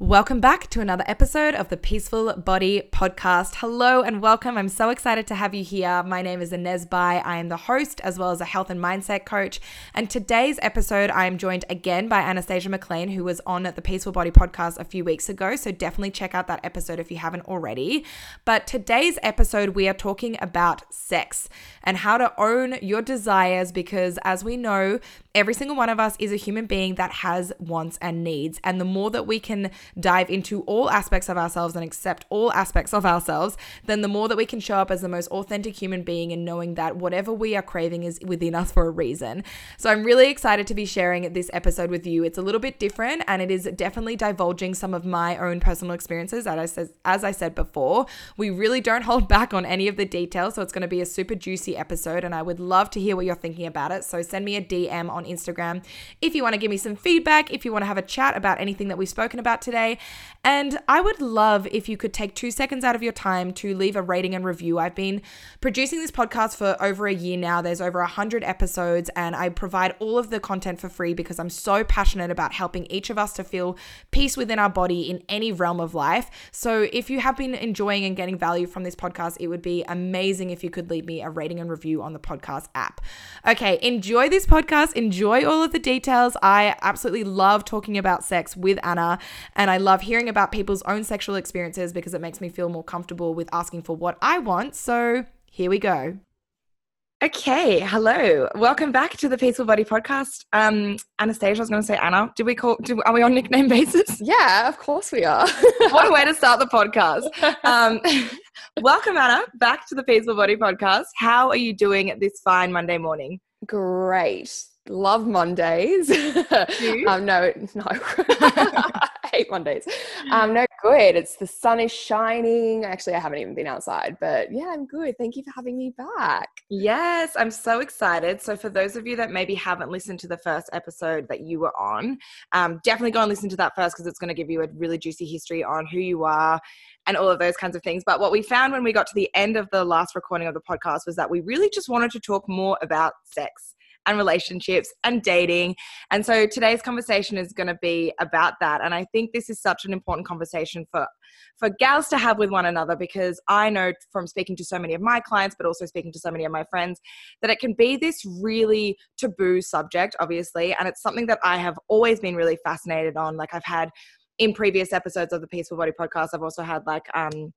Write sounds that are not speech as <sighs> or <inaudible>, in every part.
Welcome back to another episode of the Peaceful Body Podcast. Hello and welcome. I'm so excited to have you here. My name is Inez Bai. I am the host as well as a health and mindset coach. And today's episode, I am joined again by Anastasia McLean, who was on the Peaceful Body Podcast a few weeks ago. So definitely check out that episode if you haven't already. But today's episode, we are talking about sex and how to own your desires because, as we know, every single one of us is a human being that has wants and needs. And the more that we can dive into all aspects of ourselves and accept all aspects of ourselves, then the more that we can show up as the most authentic human being and knowing that whatever we are craving is within us for a reason. So I'm really excited to be sharing this episode with you. It's a little bit different and it is definitely divulging some of my own personal experiences. As I said, as I said before, we really don't hold back on any of the details. So it's going to be a super juicy episode and I would love to hear what you're thinking about it. So send me a DM on Instagram if you want to give me some feedback, if you want to have a chat about anything that we've spoken about today. And I would love if you could take two seconds out of your time to leave a rating and review. I've been producing this podcast for over a year now. There's over 100 episodes, and I provide all of the content for free because I'm so passionate about helping each of us to feel peace within our body in any realm of life. So if you have been enjoying and getting value from this podcast, it would be amazing if you could leave me a rating and review on the podcast app. Okay, enjoy this podcast, enjoy all of the details. I absolutely love talking about sex with Anna, and I love hearing about people's own sexual experiences because it makes me feel more comfortable with asking for what I want. So here we go. Okay, hello. Welcome back to the Peaceful Body Podcast. Um, Anastasia, I was going to say Anna. Did we call? Do, are we on nickname <laughs> basis? Yeah, of course we are. <laughs> what a way to start the podcast. <laughs> Um, welcome, Anna, back to the Peaceful Body Podcast. How are you doing this fine Monday morning? Great. Love Mondays. um, no, no. <laughs> hate Mondays. Um, <laughs> no, good. It's the sun is shining. Actually, I haven't even been outside, but yeah, I'm good. Thank you for having me back. Yes, I'm so excited. So, for those of you that maybe haven't listened to the first episode that you were on, um, definitely go and listen to that first because it's going to give you a really juicy history on who you are and all of those kinds of things. But what we found when we got to the end of the last recording of the podcast was that we really just wanted to talk more about sex and relationships and dating. And so today's conversation is going to be about that. And I think this is such an important conversation for for gals to have with one another because I know from speaking to so many of my clients, but also speaking to so many of my friends, that it can be this really taboo subject, obviously. And it's something that I have always been really fascinated on. Like I've had in previous episodes of the Peaceful Body podcast, I've also had like um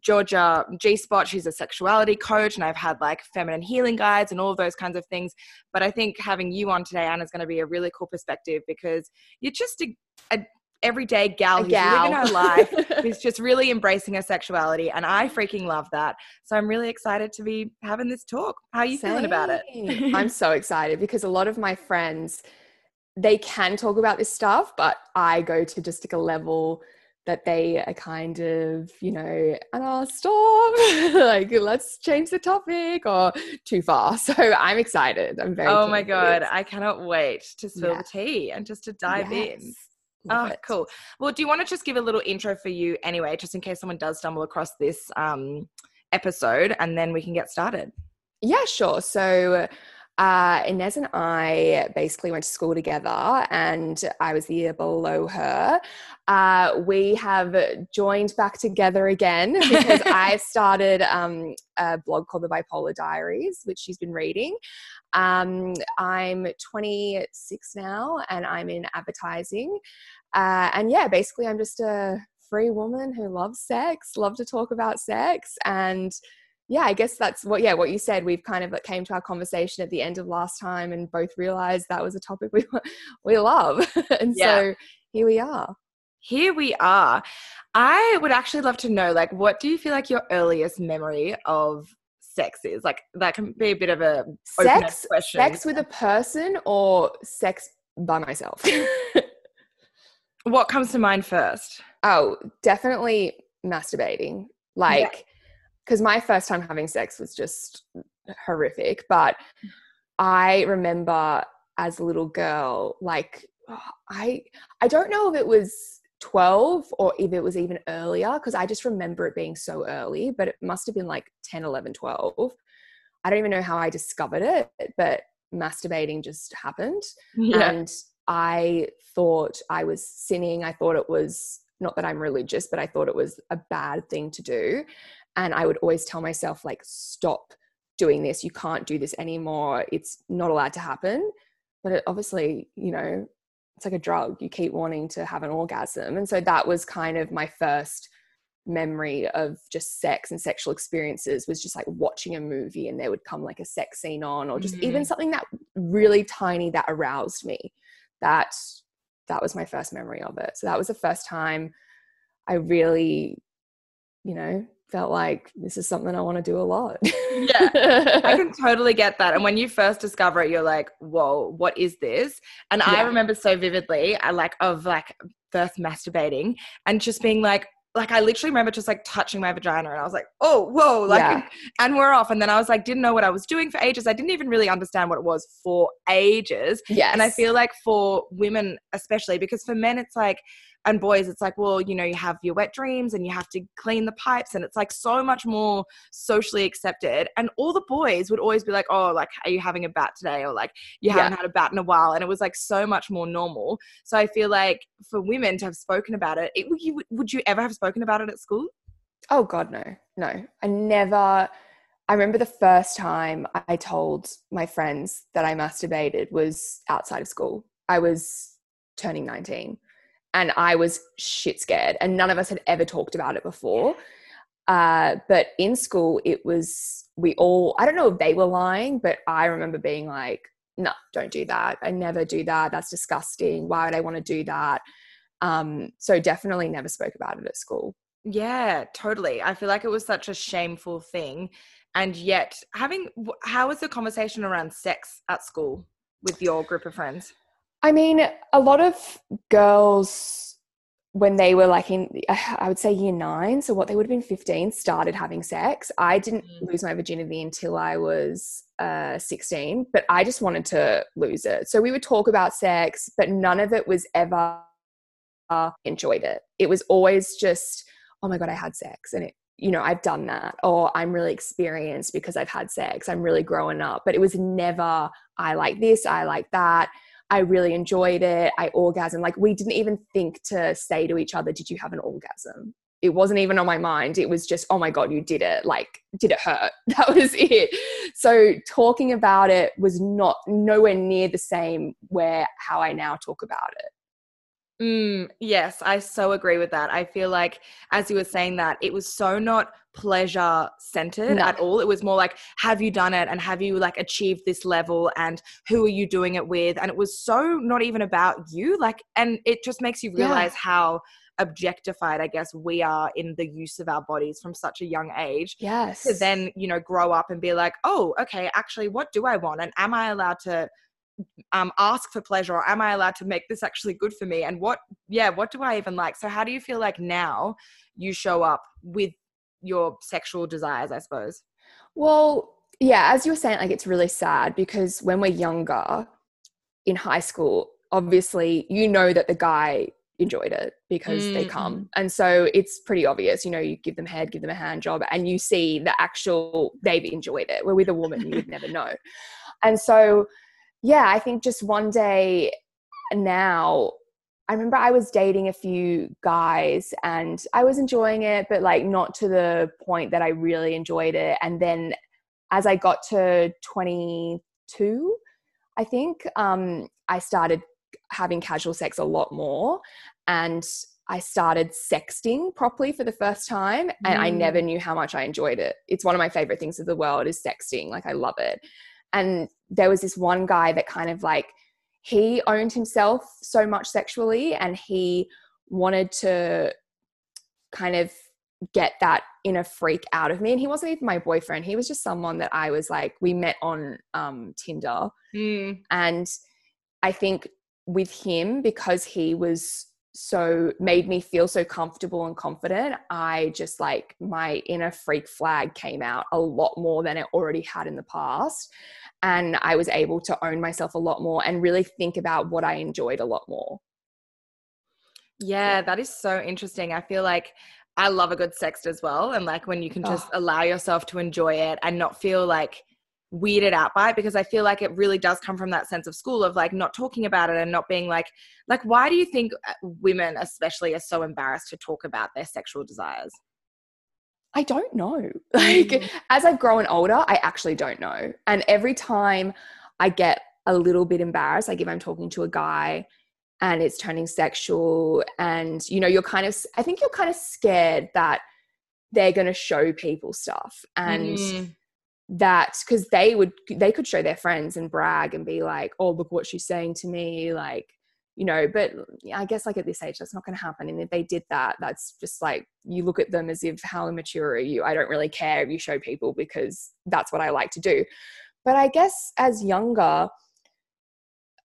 Georgia G Spot, she's a sexuality coach, and I've had like feminine healing guides and all of those kinds of things. But I think having you on today, Anna, is going to be a really cool perspective because you're just a, a everyday gal who's gal. living her life, <laughs> who's just really embracing her sexuality. And I freaking love that. So I'm really excited to be having this talk. How are you Same. feeling about it? I'm so excited because a lot of my friends, they can talk about this stuff, but I go to just like a level that they are kind of, you know, and I'll stop, like let's change the topic or too far. <laughs> So I'm excited. I'm very. Oh my god, I cannot wait to spill yeah. the tea and just to dive yes. in. Love oh, it. cool. Well, do you want to just give a little intro for you anyway, just in case someone does stumble across this um, episode, and then we can get started? Yeah, sure. So uh, Inez and I basically went to school together, and I was the year below her. Uh, we have joined back together again <laughs> because I started um, a blog called The Bipolar Diaries, which she's been reading. Um, I'm 26 now, and I'm in advertising. Uh, and yeah, basically, I'm just a free woman who loves sex, love to talk about sex, and yeah, I guess that's what yeah what you said. We've kind of came to our conversation at the end of last time and both realized that was a topic we <laughs> we love, <laughs> and yeah. so here we are. Here we are. I would actually love to know, like, what do you feel like your earliest memory of sex is? Like, that can be a bit of a sex question. Sex with a person or sex by myself. <laughs> what comes to mind first? Oh, definitely masturbating. Like. Yeah because my first time having sex was just horrific. But I remember as a little girl, like <sighs> I I don't know if it was 12 or if it was even earlier because I just remember it being so early, but it must have been like 10, 11, 12. I don't even know how I discovered it, but masturbating just happened. Yeah. And I thought I was sinning. I thought it was not that I'm religious, but I thought it was a bad thing to do. And I would always tell myself, like, stop doing this. You can't do this anymore. It's not allowed to happen. But it obviously, you know, it's like a drug. You keep wanting to have an orgasm. And so that was kind of my first memory of just sex and sexual experiences was just like watching a movie and there would come like a sex scene on or just mm-hmm. even something that really tiny that aroused me that that was my first memory of it so that was the first time i really you know felt like this is something i want to do a lot yeah i <laughs> can totally get that and when you first discover it you're like whoa what is this and yeah. i remember so vividly i like of like first masturbating and just being like like I literally remember just like touching my vagina and I was like, oh, whoa, like, yeah. and we're off. And then I was like, didn't know what I was doing for ages. I didn't even really understand what it was for ages. Yes. And I feel like for women, especially, because for men, it's like, and boys it's like well you know you have your wet dreams and you have to clean the pipes and it's like so much more socially accepted. And all the boys would always be like oh like are you having a bat today? Or like you haven't yeah. had a bat in a while. And it was like so much more normal. So i feel like for women to have spoken about it, it would, you, would you ever have spoken about it at school? Oh god no. No. I never I remember the first time I told my friends that I masturbated was outside of school. I was turning 19 and I was shit scared. And none of us had ever talked about it before. Uh, but in school, it was, we all, I don't know if they were lying, but I remember being like, no, don't do that. I never do that. That's disgusting. Why would I want to do that? Um, so definitely never spoke about it at school. Yeah, totally. I feel like it was such a shameful thing. And yet, having, how was the conversation around sex at school with your group of friends? I mean, a lot of girls, when they were like in, I would say year nine, so what they would have been 15, started having sex. I didn't mm. lose my virginity until I was uh, 16, but I just wanted to lose it. So we would talk about sex, but none of it was ever enjoyed it. It was always just, oh my God, I had sex. And it, you know, I've done that, or I'm really experienced because I've had sex. I'm really growing up. But it was never, I like this, I like that. I really enjoyed it. I orgasm. Like we didn't even think to say to each other, Did you have an orgasm? It wasn't even on my mind. It was just, Oh my God, you did it. Like, did it hurt? <laughs> That was it. So talking about it was not nowhere near the same where how I now talk about it. Mm, yes, I so agree with that. I feel like, as you were saying that, it was so not pleasure centered no. at all. It was more like, have you done it and have you like achieved this level and who are you doing it with? And it was so not even about you. Like, and it just makes you realize yeah. how objectified i guess we are in the use of our bodies from such a young age yes to then you know grow up and be like oh okay actually what do i want and am i allowed to um, ask for pleasure or am i allowed to make this actually good for me? And what yeah what do i even like? So how do you feel like now you show up with your sexual desires i suppose? Well yeah as you were saying like it's really sad because when we're younger in high school obviously you know that the guy enjoyed it because mm-hmm. they come. And so it's pretty obvious you know you give them head give them a hand job and you see the actual they've enjoyed it. Where with a woman you would never know. And so yeah, I think just one day now, I remember I was dating a few guys and I was enjoying it, but like not to the point that I really enjoyed it. And then as I got to 22, I think um, I started having casual sex a lot more. And I started sexting properly for the first time and mm. I never knew how much I enjoyed it. It's one of my favorite things in the world is sexting. Like I love it. And there was this one guy that kind of like, he owned himself so much sexually and he wanted to kind of get that inner freak out of me. And he wasn't even my boyfriend. He was just someone that I was like, we met on um, Tinder. Mm. And I think with him, because he was so made me feel so comfortable and confident. I just like my inner freak flag came out a lot more than it already had in the past and i was able to own myself a lot more and really think about what i enjoyed a lot more. Yeah that is so interesting. I feel like i love a good sext as well and like when you can just oh. allow yourself to enjoy it and not feel like weirded out by it because I feel like it really does come from that sense of school of like not talking about it and not being like like why do you think uh, women especially are so embarrassed to talk about their sexual desires? I don't know. <laughs> Like mm. as I've grown older, I actually don't know. And every time I get a little bit embarrassed, like if I'm talking to a guy and it's turning sexual and you know, you're kind of I think you're kind of scared that they're going to show people stuff and mm. That because they would they could show their friends and brag and be like oh look what she's saying to me like you know but i guess like at this age that's not going to happen and if they did that that's just like you look at them as if how immature are you? I don't really care if you show people because that's what i like to do. But i guess as younger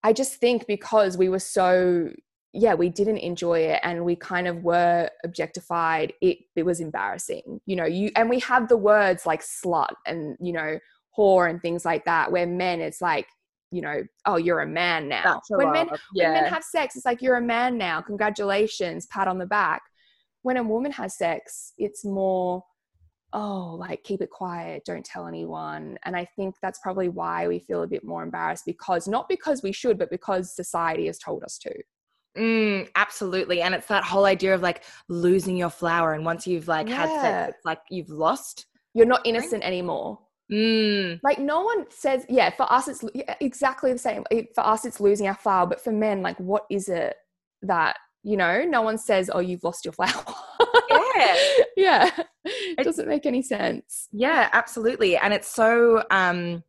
i just think because we were so yeah we didn't enjoy it and we kind of were objectified it it was embarrassing you know you and we have the words like slut and you know whore and things like that where men it's like you know oh you're a man now. A when men yeah. when men have sex it's like you're a man now congratulations pat on the back. When a woman has sex it's more oh like keep it quiet don't tell anyone. And i think that's probably why we feel a bit more embarrassed because not because we should but because society has told us to Mm, absolutely. And it's that whole idea of like losing your flower. And once you've like yeah. had sex, it's like you've lost. You're not innocent anymore. Mm. Like no one says, yeah, for us, it's exactly the same. For us, it's losing our flower. But for men, like, what is it that, you know, no one says, oh, you've lost your <laughs> flower. yeah. yeah. It, it doesn't make any sense. Yeah, absolutely. And it's so, um,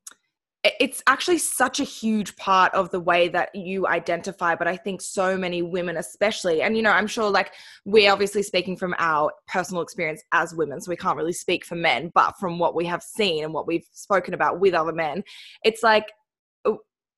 it's actually such a huge part of the way that you identify but i think so many women especially and you know i'm sure like we're obviously speaking from our personal experience as women so we can't really speak for men but from what we have seen and what we've spoken about with other men it's like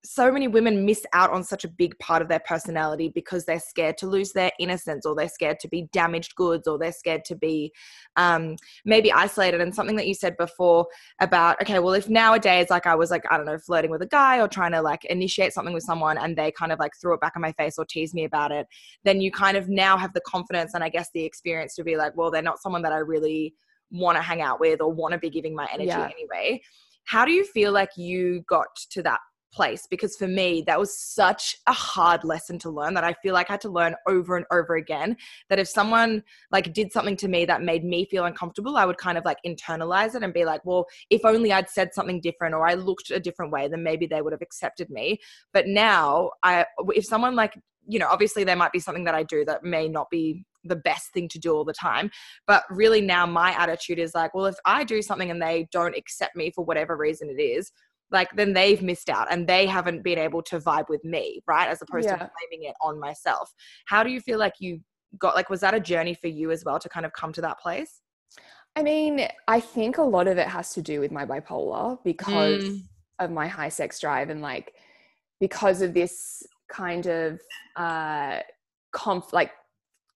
so many women miss out on such a big part of their personality because they're scared to lose their innocence or they're scared to be damaged goods or they're scared to be um, maybe isolated and something that you said before about okay well if nowadays like i was like i don't know flirting with a guy or trying to like initiate something with someone and they kind of like threw it back in my face or teased me about it then you kind of now have the confidence and i guess the experience to be like well they're not someone that i really want to hang out with or want to be giving my energy yeah. anyway how do you feel like you got to that place because for me that was such a hard lesson to learn that I feel like I had to learn over and over again that if someone like did something to me that made me feel uncomfortable I would kind of like internalize it and be like well if only I'd said something different or I looked a different way then maybe they would have accepted me but now I if someone like you know obviously there might be something that I do that may not be the best thing to do all the time. But really now my attitude is like, well, if I do something and they don't accept me for whatever reason it is, like then they've missed out and they haven't been able to vibe with me right as opposed yeah. to blaming it on myself how do you feel like you got like was that a journey for you as well to kind of come to that place i mean i think a lot of it has to do with my bipolar because mm. of my high sex drive and like because of this kind of uh conf like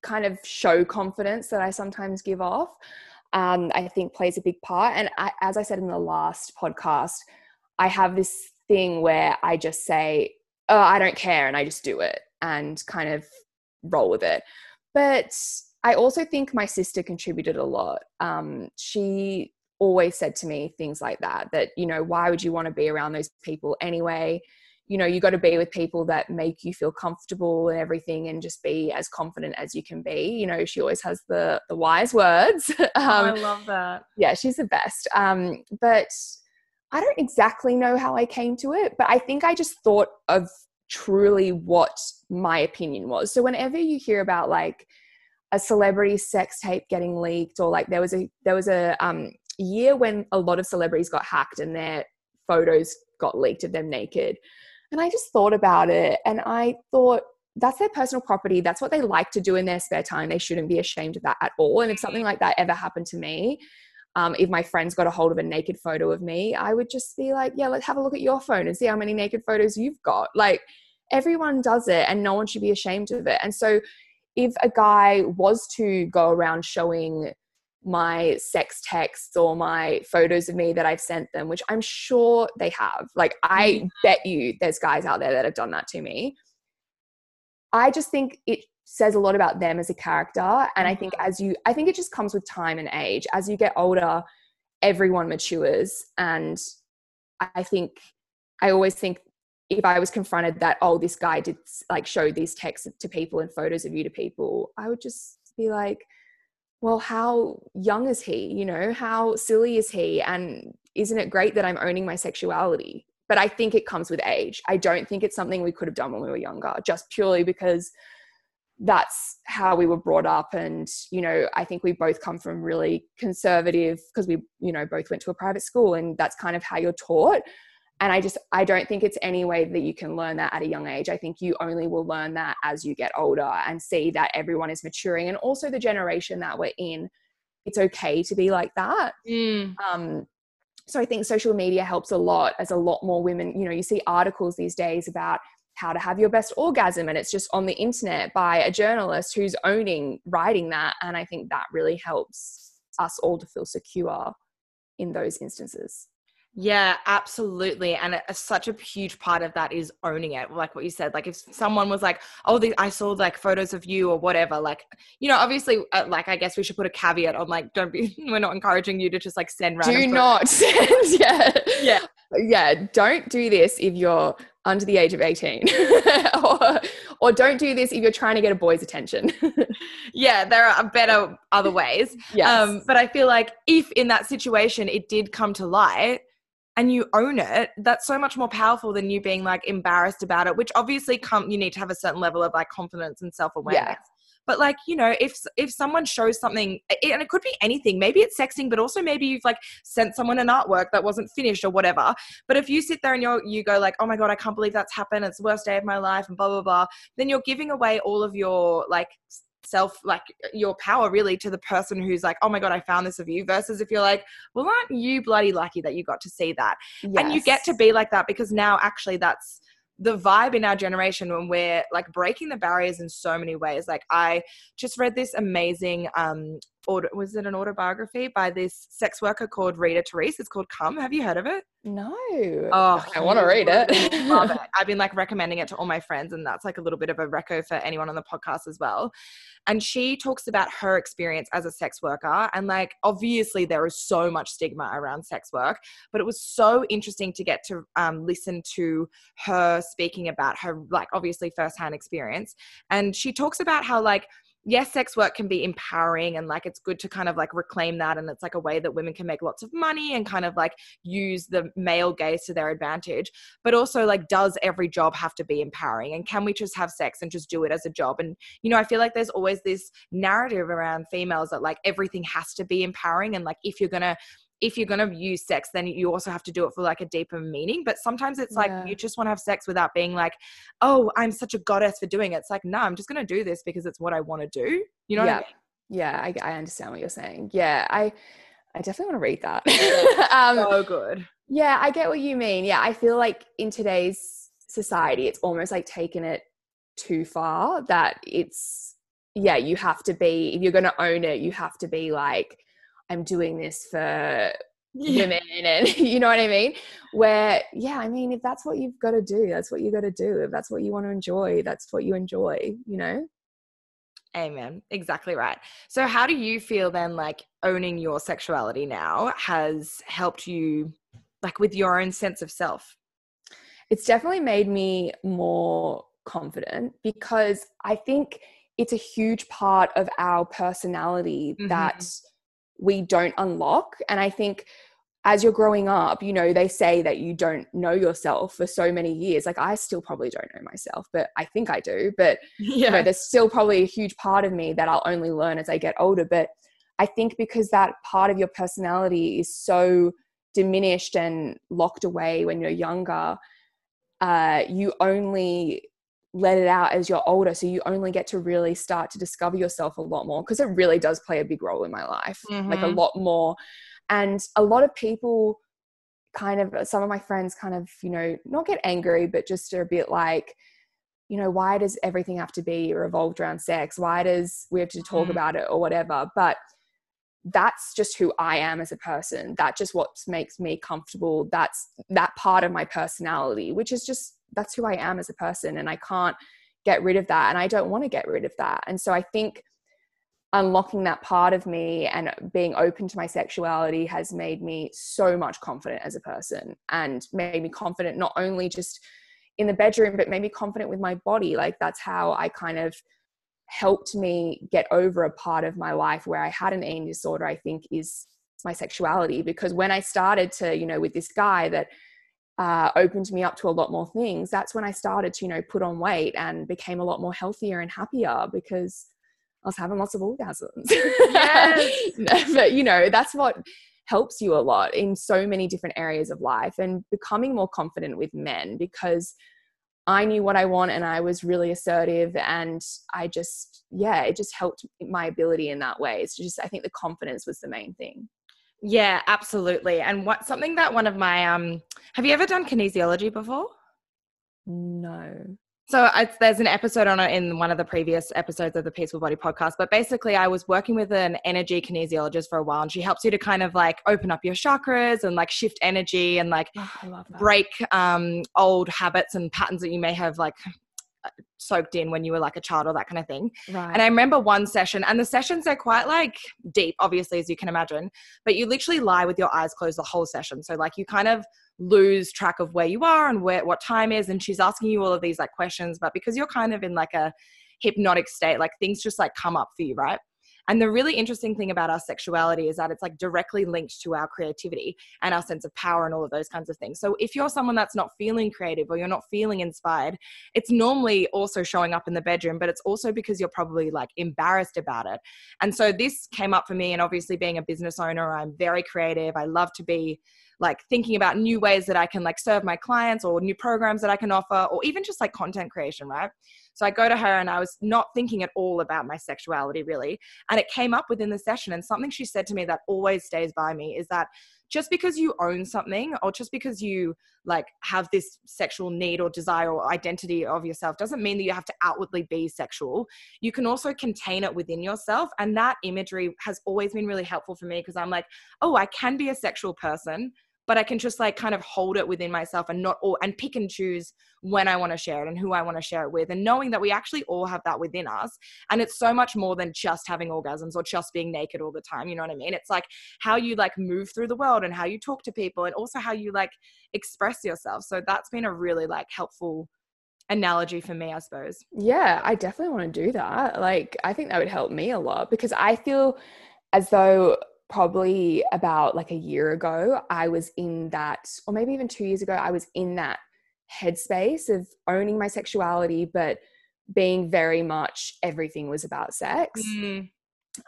kind of show confidence that i sometimes give off um, I think plays a big part. And I, as I said in the last podcast, I have this thing where I just say, oh, I don't care, and I just do it and kind of roll with it. But I also think my sister contributed a lot. Um, she always said to me things like that, that, you know, why would you want to be around those people anyway? You know, you got to be with people that make you feel comfortable and everything and just be as confident as you can be. You know, she always has the, the wise words. um, <laughs> oh, I love that. Yeah, she's the best. Um, but I don't exactly know how I came to it, but I think I just thought of truly what my opinion was. So whenever you hear about like a celebrity sex tape getting leaked or like there was a there was a um year when a lot of celebrities got hacked and their photos got leaked of them naked. And I just thought about it and I thought that's their personal property. That's what they like to do in their spare time. They shouldn't be ashamed of that at all. And if something like that ever happened to me, um, if my friends got a hold of a naked photo of me, I would just be like, yeah, let's have a look at your phone and see how many naked photos you've got. Like everyone does it and no one should be ashamed of it. And so if a guy was to go around showing my sex texts or my photos of me that I've sent them, which I'm sure they have, like I mm-hmm. bet you there's guys out there that have done that to me. I just think it says a lot about them as a character and i think mm-hmm. as you i think it just comes with time and age as you get older everyone matures and I think I always think if I was confronted that, oh, this guy did like show these texts to people and photos of you to people, I would just be like, well, how young is he? You know, how silly is he? And isn't it great that I'm owning my sexuality? But I think it comes with age. I don't think it's something we could have done when we were younger, just purely because that's how we were brought up. And, you know, I think we both come from really conservative because we, you know, both went to a private school and that's kind of how you're taught. And i just i don't think it's any way that you can learn that at a young age. I think you only will learn that as you get older and see that everyone is maturing and also the generation that we're in. It's okay to be like that. Mm. um, so i think social media helps a lot. As a lot more women you know you see articles these days about how to have your best orgasm and it's just on the internet by a journalist who's owning writing that and i think that really helps us all to feel secure in those instances yeah, absolutely. And such a huge part of that is owning it. Like what you said, like if someone was like, oh, the, I saw like photos of you or whatever, like, you know, obviously, uh, like, I guess we should put a caveat on like, don't be, <laughs> we're not encouraging you to just like send random. Do not <laughs> send, yeah. Yeah. Yeah. Don't do this if you're under the age of 18 <laughs> or, or don't do this if you're trying to get a boy's attention yeah there are better other ways yes. Um, but i feel like if in that situation it did come to light and you own it that's so much more powerful than you being like embarrassed about it which obviously come you need to have a certain level of like confidence and self-awareness. Yeah. but like you know if if someone shows something and it could be anything maybe it's sexting but also maybe you've like sent someone an artwork that wasn't finished or whatever. But if you sit there and you you go like oh my god i can't believe that's happened. It's the worst day of my life and blah blah blah then you're giving away all of your like self like your power really to the person who's like oh my god i found this of you versus if you're like well aren't you bloody lucky that you got to see that yes. and you get to be like that because now actually that's the vibe in our generation when we're like breaking the barriers in so many ways like i just read this amazing um auto, was it an autobiography by this sex worker called Rita Therese. It's called Come. Have you heard of it? No. Oh, I want to read it. <laughs> love it. <laughs> I've been like recommending it to all my friends, and that's like a little bit of a reco for anyone on the podcast as well. And she talks about her experience as a sex worker, and like obviously there is so much stigma around sex work, but it was so interesting to get to um, listen to her speaking about her like obviously firsthand experience, and she talks about how like yes, sex work can be empowering and like it's good to kind of like reclaim that. And it's like a way that women can make lots of money and kind of like use the male gaze to their advantage. But also, like, does every job have to be empowering? And can we just have sex and just do it as a job? And, you know, I feel like there's always this narrative around females that like everything has to be empowering. And like, if you're going to, if you're going to use sex then you also have to do it for like a deeper meaning but sometimes it's like yeah. you just want to have sex without being like oh i'm such a goddess for doing it. It's like no i'm just going to do this because it's what i want to do. You know yeah I mean? yeah I, I, understand what you're saying. Yeah i i definitely want to read that. <laughs> Um so good. yeah i get what you mean. Yeah i feel like in today's society it's almost like taking it too far that it's yeah you have to be if you're going to own it you have to be like I'm doing this for yeah. women and <laughs> you know what I mean? Where, yeah, I mean, if that's what you've got to do, that's what you got to do. If that's what you want to enjoy, that's what you enjoy, you know? Amen. Exactly right. So, how do you feel then, like owning your sexuality now has helped you, like with your own sense of self? It's definitely made me more confident because I think it's a huge part of our personality mm-hmm. that we don't unlock. And I think as you're growing up, you know, they say that you don't know yourself for so many years. Like I still probably don't know myself, but I think I do. But yeah. <laughs> you know, there's still probably a huge part of me that I'll only learn as I get older. But I think because that part of your personality is so diminished and locked away when you're younger, uh, you only let it out as you're older so you only get to really start to discover yourself a lot more because it really does play a big role in my life mm-hmm. like a mm-hmm. lot more and a lot of people kind of some of my friends kind of you know not get angry but just are a bit like you know why does everything have to be revolved around sex why does we have to talk mm. about it or whatever but that's just who I am as a person. That just what makes me comfortable. That's that part of my personality, which is just that's who I am as a person and I can't get rid of that and I don't want to get rid of that. And so I think unlocking that part of me and being open to my sexuality has made me so much confident as a person and made me confident not only just in the bedroom but made me confident with my body like that's how i kind of helped me get over a part of my life where i had an eating disorder i think is my sexuality because when i started to you know with this guy that uh, opened me up to a lot more things that's when i started to you know put on weight and became a lot more healthier and happier because I was having lots of orgasms. Yes. <laughs> but you know, that's what helps you a lot in so many different areas of life and becoming more confident with men because I knew what I want and I was really assertive and I just yeah, it just helped my ability in that way. It's just I think the confidence was the main thing. Yeah, absolutely. And what something that one of my um have you ever done kinesiology before? No. So I, there's an episode on it in one of the previous episodes of the Peaceful Body podcast. But basically, I was working with an energy kinesiologist for a while, and she helps you to kind of like open up your chakras and like shift energy and like oh, break um, old habits and patterns that you may have like soaked in when you were like a child or that kind of thing. Right. And I remember one session, and the sessions are quite like deep, obviously, as you can imagine, but you literally lie with your eyes closed the whole session. So like you kind of lose track of where you are and where what time is and she's asking you all of these like questions but because you're kind of in like a hypnotic state like things just like come up for you right and the really interesting thing about our sexuality is that it's like directly linked to our creativity and our sense of power and all of those kinds of things. So if you're someone that's not feeling creative or you're not feeling inspired, it's normally also showing up in the bedroom, but it's also because you're probably like embarrassed about it. And so this came up for me. And obviously, being a business owner, I'm very creative. I love to be like thinking about new ways that I can like serve my clients or new programs that I can offer or even just like content creation, right? So I go to her and I was not thinking at all about my sexuality really. And it came up within the session and something she said to me that always stays by me is that just because you own something or just because you like have this sexual need or desire or identity of yourself doesn't mean that you have to outwardly be sexual you can also contain it within yourself and that imagery has always been really helpful for me because i'm like oh i can be a sexual person but I can just like kind of hold it within myself and not all and pick and choose when I want to share it and who I want to share it with. And knowing that we actually all have that within us. And it's so much more than just having orgasms or just being naked all the time. You know what I mean? It's like how you like move through the world and how you talk to people and also how you like express yourself. So that's been a really like helpful analogy for me, I suppose. Yeah, I definitely want to do that. Like, I think that would help me a lot because I feel as though probably about like a year ago, I was in that, or maybe even two years ago, I was in that headspace of owning my sexuality, but being very much everything was about sex. Mm.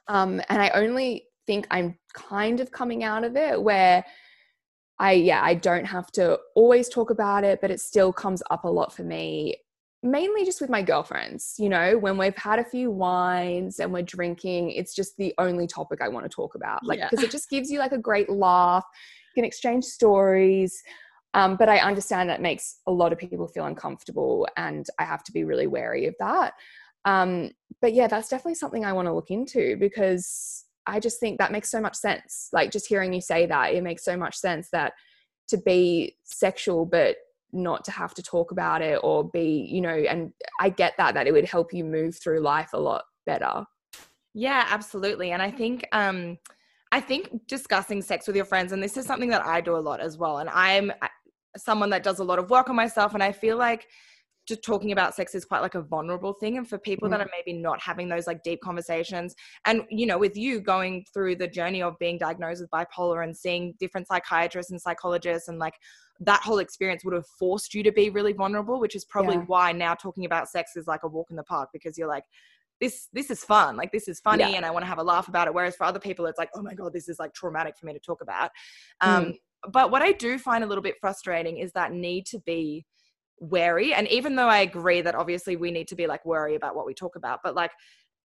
Um, and I only think I'm kind of coming out of it where I, yeah, I don't have to always talk about it, but it still comes up a lot for me mainly just with my girlfriends, you know, when we've had a few wines and we're drinking, it's just the only topic I want to talk about. Like, because yeah. it just gives you like a great laugh, you can exchange stories. Um, but I understand that makes a lot of people feel uncomfortable, and I have to be really wary of that. Um, but yeah, that's definitely something I want to look into because I just think that makes so much sense. Like, just hearing you say that, it makes so much sense that to be sexual, but not to have to talk about it or be, you know, and I get that, that it would help you move through life a lot better. Yeah, absolutely. And I think, um, I think discussing sex with your friends, and this is something that I do a lot as well. And I'm someone that does a lot of work on myself, and I feel like just talking about sex is quite like a vulnerable thing and for people mm. that are maybe not having those like deep conversations and you know with you going through the journey of being diagnosed with bipolar and seeing different psychiatrists and psychologists and like that whole experience would have forced you to be really vulnerable which is probably yeah. why now talking about sex is like a walk in the park because you're like this this is fun like this is funny yeah. and i want to have a laugh about it whereas for other people it's like oh my god this is like traumatic for me to talk about um, mm. but what i do find a little bit frustrating is that need to be wary and even though i agree that obviously we need to be like worry about what we talk about but like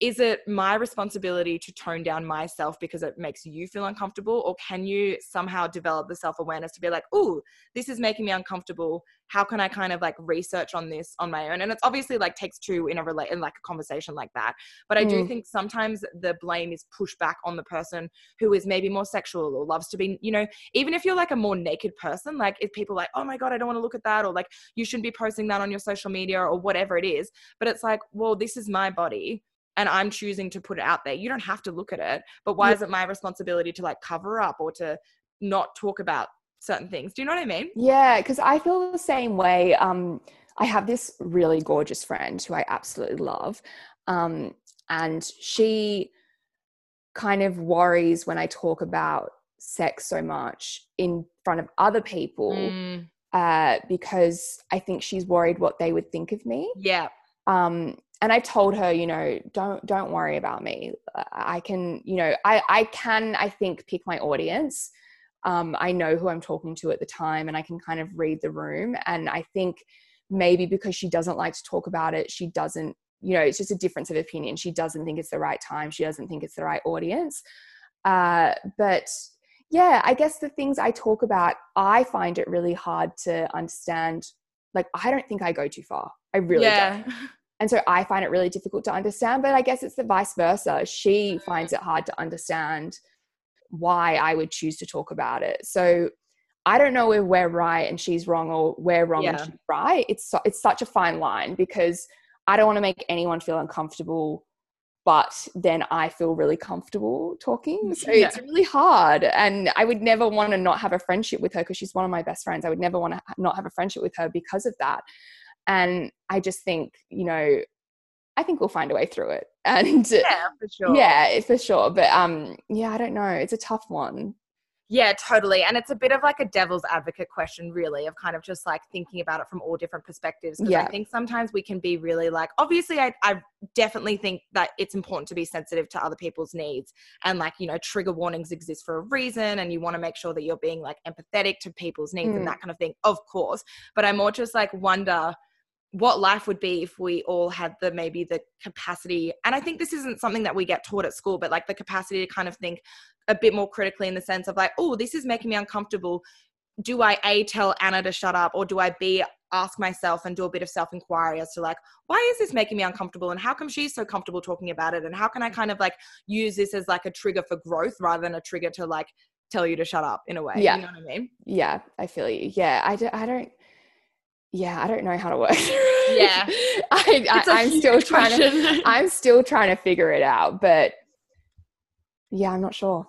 is it my responsibility to tone down myself because it makes you feel uncomfortable? Or can you somehow develop the self-awareness to be like oh this is making me uncomfortable. How can i kind of like research on this on my own? And it's obviously like takes two in a relate in like a conversation like that. But i mm. do think sometimes the blame is pushed back on the person who is maybe more sexual or loves to be you know even if you're like a more naked person like if people like oh my god i don't want to look at that or like you shouldn't be posting that on your social media or whatever it is. But it's like well this is my body and I'm choosing to put it out there. You don't have to look at it, but why yeah. is it my responsibility to like cover up or to not talk about certain things? Do you know what I mean? Yeah, because I feel the same way. Um, I have this really gorgeous friend who I absolutely love. Um, and she kind of worries when I talk about sex so much in front of other people mm. uh, because I think she's worried what they would think of me. Yeah. Um, and I told her, you know, don't don't worry about me. I can, you know, I I can I think pick my audience. Um, I know who I'm talking to at the time, and I can kind of read the room. And I think maybe because she doesn't like to talk about it, she doesn't, you know, it's just a difference of opinion. She doesn't think it's the right time. She doesn't think it's the right audience. Uh, but yeah, I guess the things I talk about, I find it really hard to understand. Like, I don't think I go too far. I really yeah. don't. <laughs> And so I find it really difficult to understand, but I guess it's the vice versa. She finds it hard to understand why I would choose to talk about it. So I don't know if we're right and she's wrong or we're wrong yeah. and she's right. It's so, it's such a fine line because I don't want to make anyone feel uncomfortable, but then I feel really comfortable talking. Mm, so yeah. it's really hard. And I would never want to not have a friendship with her because she's one of my best friends. I would never want to not have a friendship with her because of that. And I just think, you know, I think we'll find a way through it. <laughs> And yeah, for sure. Yeah, for sure. But um, yeah, I don't know. It's a tough one. Yeah, totally. And it's a bit of like a devil's advocate question, really, of kind of just like thinking about it from all different perspectives. Because yeah. I think sometimes we can be really like, obviously, I, I definitely think that it's important to be sensitive to other people's needs. And like, you know, trigger warnings exist for a reason. And you want to make sure that you're being like empathetic to people's needs mm. and that kind of thing, of course. But I'm more just like wonder what life would be if we all had the maybe the capacity and i think this isn't something that we get taught at school but like the capacity to kind of think a bit more critically in the sense of like oh this is making me uncomfortable. Do i a tell anna to shut up or do i b ask myself and do a bit of self inquiry as to like why is this making me uncomfortable and how come she's so comfortable talking about it and how can i kind of like use this as like a trigger for growth rather than a trigger to like tell you to shut up in a way yeah. you know what i mean? Yeah i feel you. Yeah i, do, I don't yeah, I don't know how to work. <laughs> Yeah, <laughs> I, I am still trying to. <laughs> I'm still trying to figure it out, but yeah, I'm not sure.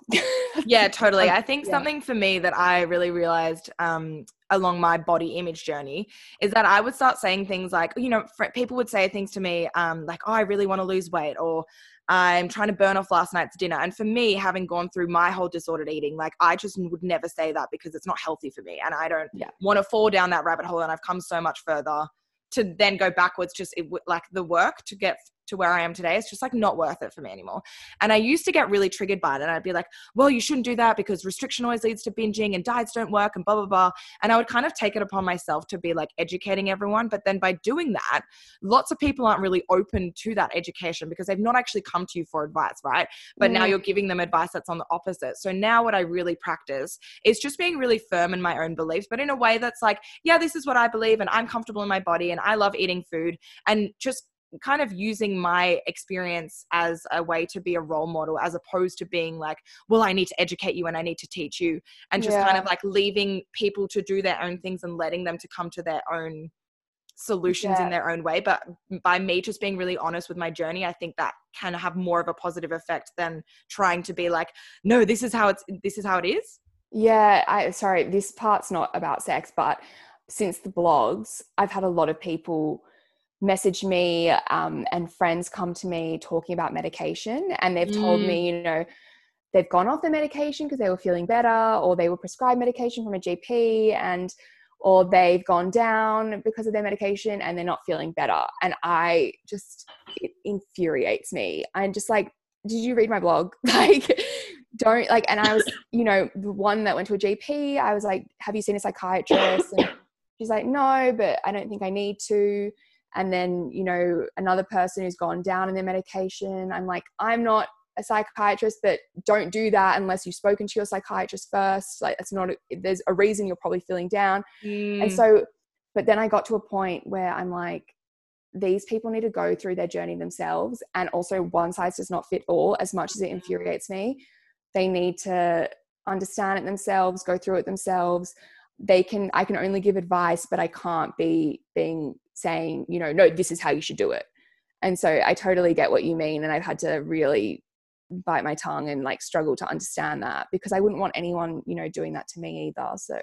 yeah, totally. I think yeah. something for me that I really realized um, along my body image journey is that I would start saying things like, you know, people would say things to me um, like, "Oh, I really want to lose weight," or I'm trying to burn off last night's dinner. And for me, having gone through my whole disordered eating, like I just would never say that because it's not healthy for me. And I don't yeah. want to fall down that rabbit hole. And I've come so much further to then go backwards, just it, like the work to get to where I am today, it's just like not worth it for me anymore. And I used to get really triggered by it. And I'd be like, well, you shouldn't do that because restriction always leads to binging and diets don't work and blah, blah, blah. And I would kind of take it upon myself to be like educating everyone. But then by doing that, lots of people aren't really open to that education because they've not actually come to you for advice, right? But mm. now you're giving them advice that's on the opposite. So now what I really practice is just being really firm in my own beliefs, but in a way that's like, yeah, this is what I believe and I'm comfortable in my body and I love eating food and just kind of using my experience as a way to be a role model as opposed to being like well i need to educate you and i need to teach you and just yeah. kind of like leaving people to do their own things and letting them to come to their own solutions yeah. in their own way but by me just being really honest with my journey i think that can have more of a positive effect than trying to be like no this is how it's this is how it is yeah i sorry this part's not about sex but since the blogs i've had a lot of people message me um, and friends come to me talking about medication and they've told mm. me you know they've gone off the medication because they were feeling better or they were prescribed medication from a gp and or they've gone down because of their medication and they're not feeling better. And i just it infuriates me. I'm just like did you read my blog? <laughs> Like don't like and i was you know the one that went to a gp i was like have you seen a psychiatrist? And she's like no but i don't think i need to and then you know another person who's gone down in their medication. I'm like i'm not a psychiatrist but don't do that unless you've spoken to your psychiatrist first. Like it's not a, there's a reason you're probably feeling down. Mm. and so but then i got to a point where i'm like these people need to go through their journey themselves and also one size does not fit all as much as it infuriates me. They need to understand it themselves go through it themselves they can i can only give advice but i can't be being saying, you know, no, this is how you should do it. and so i totally get what you mean and i've had to really bite my tongue and like struggle to understand that because i wouldn't want anyone you know doing that to me either so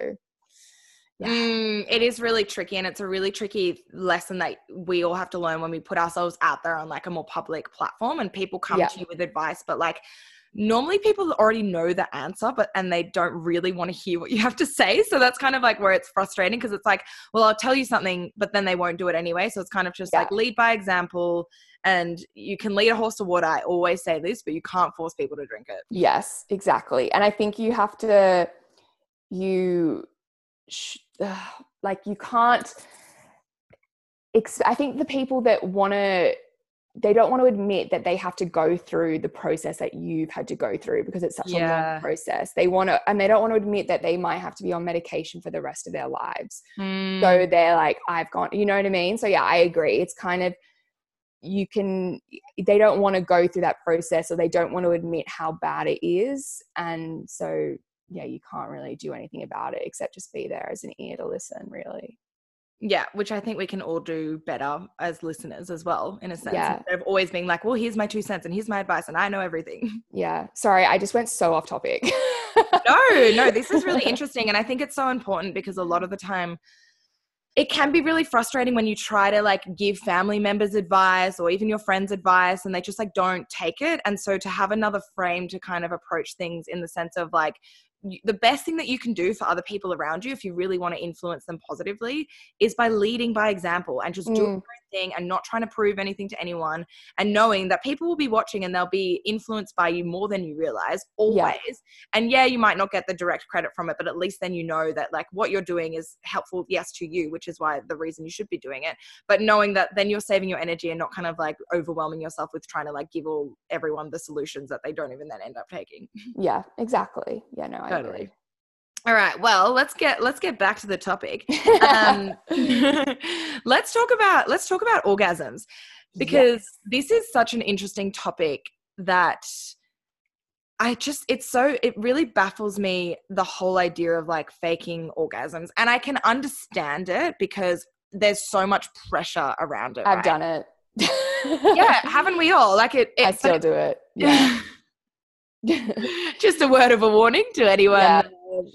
yeah. Mm, it is really tricky and it's a really tricky lesson that we all have to learn when we put ourselves out there on like a more public platform and people come yeah. to you with advice but like normally people already know the answer but and they don't really want to hear what you have to say. So that's kind of like where it's frustrating because it's like well i'll tell you something but then they won't do it anyway. So it's kind of just yeah. like lead by example and you can lead a horse to water. I always say this but you can't force people to drink it. Yes exactly. And i think you have to you sh- like you can't ex- i think the people that want to they don't want to admit that they have to go through the process that you've had to go through because it's such yeah. a long process. They want to, and they don't want to admit that they might have to be on medication for the rest of their lives. Mm. So they're like, I've gone, you know what I mean? So yeah, I agree. It's kind of, you can, they don't want to go through that process or they don't want to admit how bad it is. And so, yeah, you can't really do anything about it except just be there as an ear to listen, really. Yeah, which I think we can all do better as listeners as well, in a sense. Yeah. Instead of always being like, well, here's my two cents and here's my advice and I know everything. <laughs> Yeah. Sorry, I just went so off topic. <laughs> no, no, this is really interesting. And I think it's so important because a lot of the time it can be really frustrating when you try to like give family members advice or even your friends advice and they just like don't take it. And so to have another frame to kind of approach things in the sense of like, the best thing that you can do for other people around you if you really want to influence them positively is by leading by example and just mm. doing thing and not trying to prove anything to anyone and knowing that people will be watching and they'll be influenced by you more than you realize always. Yeah. and yeah you might not get the direct credit from it but at least then you know that like what you're doing is helpful yes to you which is why the reason you should be doing it. But knowing that then you're saving your energy and not kind of like overwhelming yourself with trying to like give all everyone the solutions that they don't even then end up taking. <laughs> Yeah exactly. Yeah no I totally. agree. All right. Well, let's get let's get back to the topic. Um, <laughs> <laughs> let's talk about let's talk about orgasms because yes. this is such an interesting topic that I just it's so it really baffles me the whole idea of like faking orgasms and I can understand it because there's so much pressure around it. I've right? done it. yeah, <laughs> haven't we all? Like it, it I still do it. Yeah. just a word of a warning to anyone yeah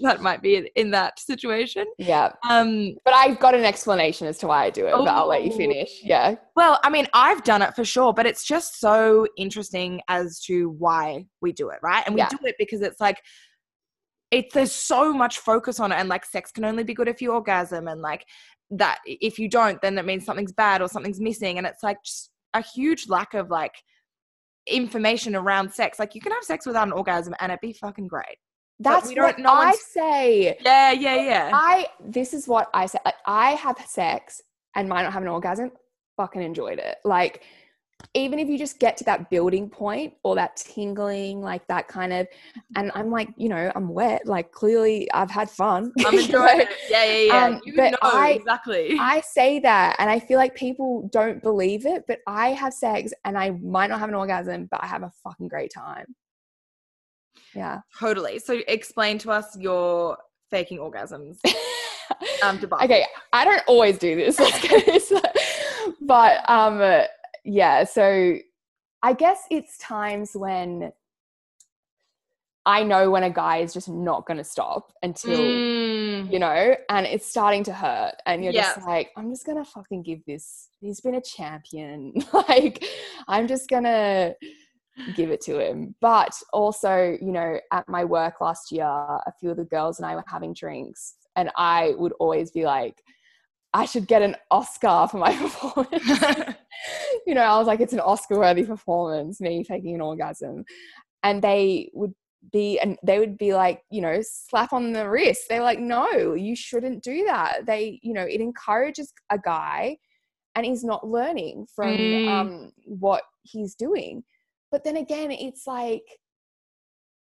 that might be in that situation. Yeah. Um, but I've got an explanation as to why I do it, oh, but I'll let you finish. Yeah. Well, I mean, I've done it for sure, but it's just so interesting as to why we do it, right? And we yeah. do it because it's like it's there's so much focus on it and like sex can only be good if you orgasm and like that if you don't then that means something's bad or something's missing and it's like just a huge lack of like information around sex like you can have sex without an orgasm and it'd be fucking great that's what no I say. Yeah, yeah, yeah. I this is what I say. Like, I have sex and might not have an orgasm. Fucking enjoyed it. Like even if you just get to that building point or that tingling, like that kind of, and I'm like, you know, I'm wet. Like clearly, I've had fun. I'm <laughs> enjoying it. Yeah, yeah, yeah. Um, you but know I, exactly. I say that, and I feel like people don't believe it. But I have sex, and I might not have an orgasm, but I have a fucking great time. Yeah. Totally. So explain to us your faking orgasms. <laughs> um, okay, I don't always do this. <laughs> but um, yeah. So I guess it's times when I know when a guy is just not going to stop until, mm. you know, and it's starting to hurt. And you're yeah. just like, I'm just going to fucking give this. He's been a champion. <laughs> like, I'm just going to give it to him. But also, you know, at my work last year, a few of the girls and I were having drinks, and I would always be like, I should get an Oscar for my <laughs> performance. <laughs> you know, I was like, it's an Oscar worthy performance, me taking an orgasm. And they would be, and they would be like, you know, slap on the wrist. They're like, no, you shouldn't do that. They, you know, it encourages a guy and he's not learning from mm. um, what he's doing. But then again, it's like,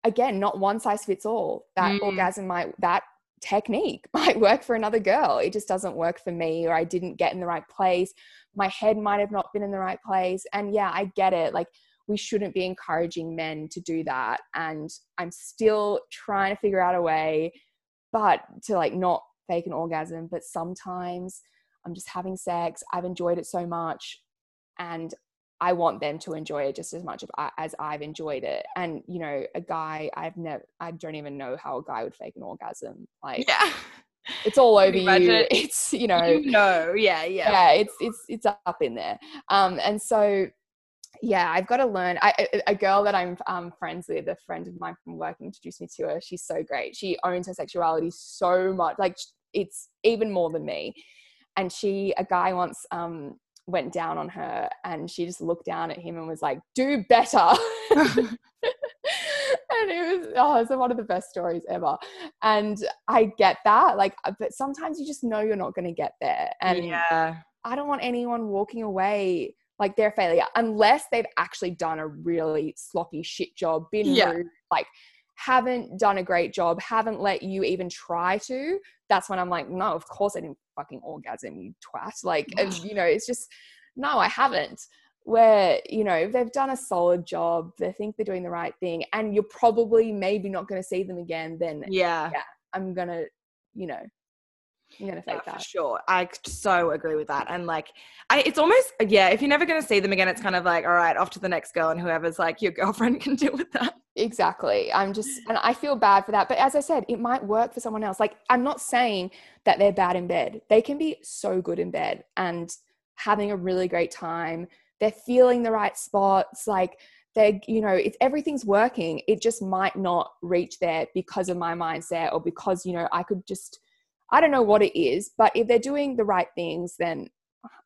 again, not one size fits all. That mm. orgasm might, that technique <laughs> might work for another girl. It just doesn't work for me, or I didn't get in the right place. My head might have not been in the right place. And yeah, I get it. Like, we shouldn't be encouraging men to do that. And I'm still trying to figure out a way, but to like not fake an orgasm. But sometimes I'm just having sex. I've enjoyed it so much. And I want them to enjoy it just as much as I've enjoyed it. And you know, a guy I've never, I don't even know how a guy would fake an orgasm. Like, yeah, it's all over you. <laughs> It's you know, you know, yeah, yeah, yeah. It's it's it's up in there. Um, and so yeah, I've got to learn. I, a, a girl that I'm um, friends with, a friend of mine from work, introduced me to her. She's so great. She owns her sexuality so much, like it's even more than me. And she, a guy once um, went down on her, and she just looked down at him and was like, "Do better." <laughs> <laughs> and it was oh, it's one of the best stories ever. And I get that, like, uh, but sometimes you just know you're not going to get there, and yeah. I don't want anyone walking away like they're a failure unless they've actually done a really sloppy shit job, been yeah. rude, like haven't done a great job, haven't let you even try to. That's when I'm like, no, of course I didn't fucking orgasm, you twat. Like, <laughs> and, you know, it's just no, I haven't. Where you know they've done a solid job, they think they're doing the right thing, and you're probably maybe not going to see them again. Then yeah, yeah, I'm gonna, you know, you're gonna fake yeah, that. For sure. I so agree with that. And like I it's almost yeah, if you're never gonna see them again, it's kind of like, all right, off to the next girl and whoever's like your girlfriend <laughs> can deal with that. Exactly. I'm just and I feel bad for that. But as I said, it might work for someone else. Like I'm not saying that they're bad in bed. They can be so good in bed and having a really great time. They're feeling the right spots, like they're you know if everything's working it just might not reach there because of my mindset or because you know i could just I don't know what it is, but if they're doing the right things, then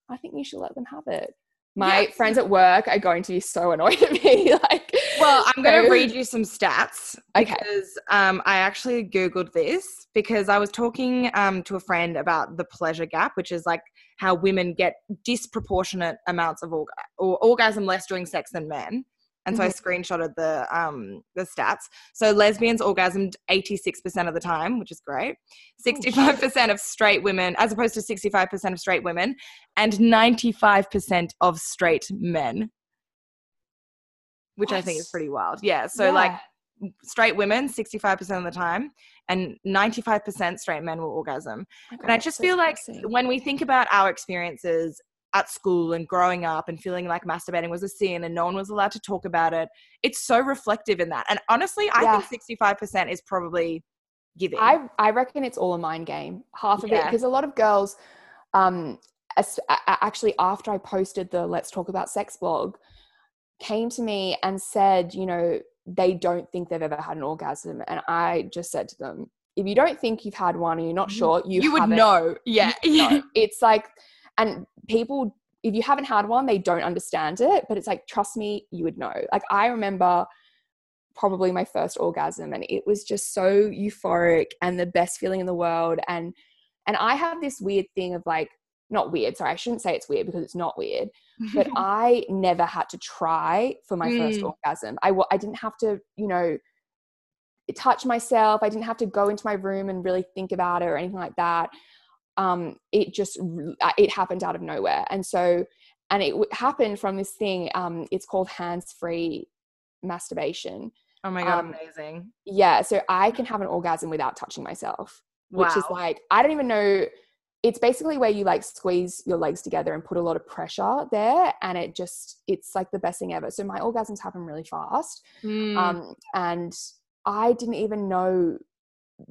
I think you should let them have it. My yes. friends at work are going to be so <laughs> annoyed at me. <laughs> like, well, I'm going to read you some stats because okay. um, I actually googled this because I was talking um, to a friend about the pleasure gap, which is like how women get disproportionate amounts of orga- or orgasm less during sex than men. And so mm-hmm. I screenshotted the um the stats. So lesbians orgasmed 86% of the time, which is great. 65% of straight women, as opposed to 65% of straight women, and 95% of straight men. Which what? I think is pretty wild. Yeah. So yeah. like straight women 65% of the time and 95% straight men will orgasm. Oh God, and I just feel like when we think about our experiences at school and growing up and feeling like masturbating was a sin and no one was allowed to talk about it. It's so reflective in that. And honestly, I yeah. think 65% is probably giving. I, I reckon it's all a mind game, half of yeah. it, because a lot of girls, um, actually, after I posted the Let's Talk About Sex blog, came to me and said, you know, they don't think they've ever had an orgasm. And I just said to them, if you don't think you've had one and you're not mm-hmm. sure, you, you would know. Yeah. know. <laughs> It's like, and people if you haven't had one they don't understand it but it's like trust me you would know. Like i remember probably my first orgasm and it was just so euphoric and the best feeling in the world. And and i have this weird thing of like not weird sorry i shouldn't say it's weird because it's not weird but <laughs> i never had to try for my mm. first orgasm. I, I didn't have to you know touch myself. I didn't have to go into my room and really think about it or anything like that um, it just uh, it happened out of nowhere and so and it happened from this thing um, it's called hands-free masturbation oh my god um, amazing yeah so i can have an orgasm without touching myself which wow. is like i don't even know it's basically where you like squeeze your legs together and put a lot of pressure there and it just it's like the best thing ever so my orgasms happen really fast mm. um, and i didn't even know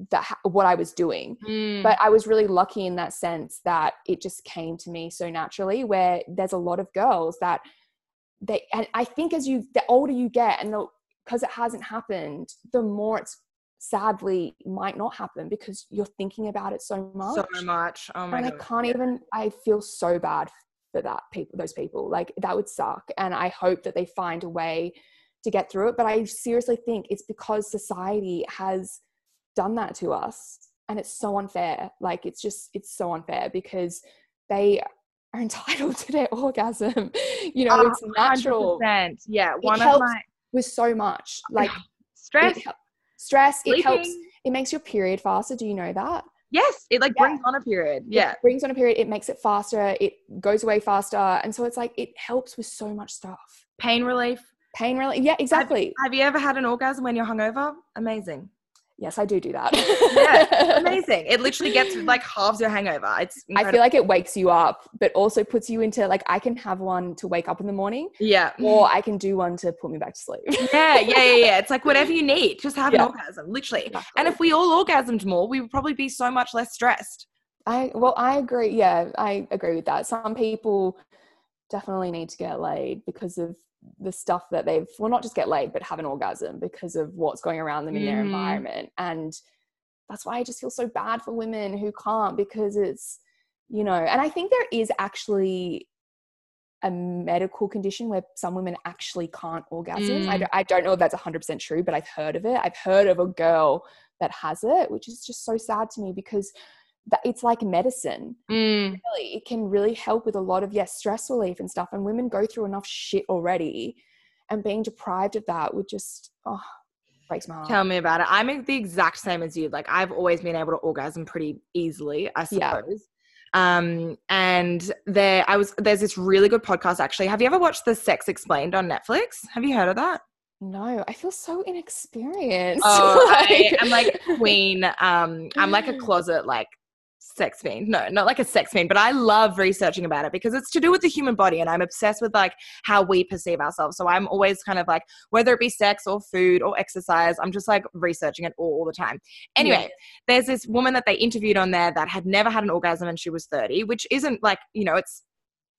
that what I was doing. Mm. But I was really lucky in that sense that it just came to me so naturally. Where there's a lot of girls that they, and I think as you the older you get, and because it hasn't happened, the more it's sadly might not happen because you're thinking about it so much. So much. Oh my and God. I can't even. I feel so bad for that people. Those people like that would suck. And I hope that they find a way to get through it. But I seriously think it's because society has done that to us and it's so unfair. Like it's just it's so unfair because they are <laughs> entitled to their orgasm. <laughs> You know oh, it's natural. 100%. yeah one it of my with so much. <sighs> Like stress. it, stress Sleeping. it helps. It makes your period faster. Do you know that? Yes it like yeah. brings on a period. Yeah. it brings on a period. It makes it faster. It goes away faster. And so it's like it helps with so much stuff. Pain relief. Pain relief yeah exactly. have, have you ever had an orgasm when you're hungover? Amazing Yes, I do do that. yeah, <laughs> amazing. It literally gets like halves your hangover. It's incredible. I feel like it wakes you up, but also puts you into like I can have one to wake up in the morning. Yeah. Or I can do one to put me back to sleep. yeah, yeah, yeah, yeah. It's like <laughs> whatever you need. Just have yeah. an orgasm, literally. Exactly. And if we all orgasmed more, we would probably be so much less stressed. I well, I agree. Yeah, I agree with that. Some people definitely need to get laid because of the stuff that they've well not just get laid but have an orgasm because of what's going around them in mm. their environment and that's why i just feel so bad for women who can't because it's you know and i think there is actually a medical condition where some women actually can't orgasm mm. I, don't, I don't know if that's 100% true but i've heard of it i've heard of a girl that has it which is just so sad to me because that it's like medicine. Mm. Really, it can really help with a lot of yes stress relief and stuff. And women go through enough shit already, and being deprived of that would just oh breaks my heart. Tell me about it. I'm the exact same as you. Like I've always been able to orgasm pretty easily, I suppose. Yeah. Um, and there, I was there's this really good podcast actually. Have you ever watched The Sex Explained on Netflix? Have you heard of that? No, I feel so inexperienced. <laughs> Oh, like, I am like queen. Um, I'm like a <gasps> closet like sex fiend. No, not like a sex fiend, but I love researching about it because it's to do with the human body and I'm obsessed with like how we perceive ourselves. So I'm always kind of like, whether it be sex or food or exercise, I'm just like researching it all, the time. Anyway, yeah. there's this woman that they interviewed on there that had never had an orgasm and she was 30, which isn't like, you know, it's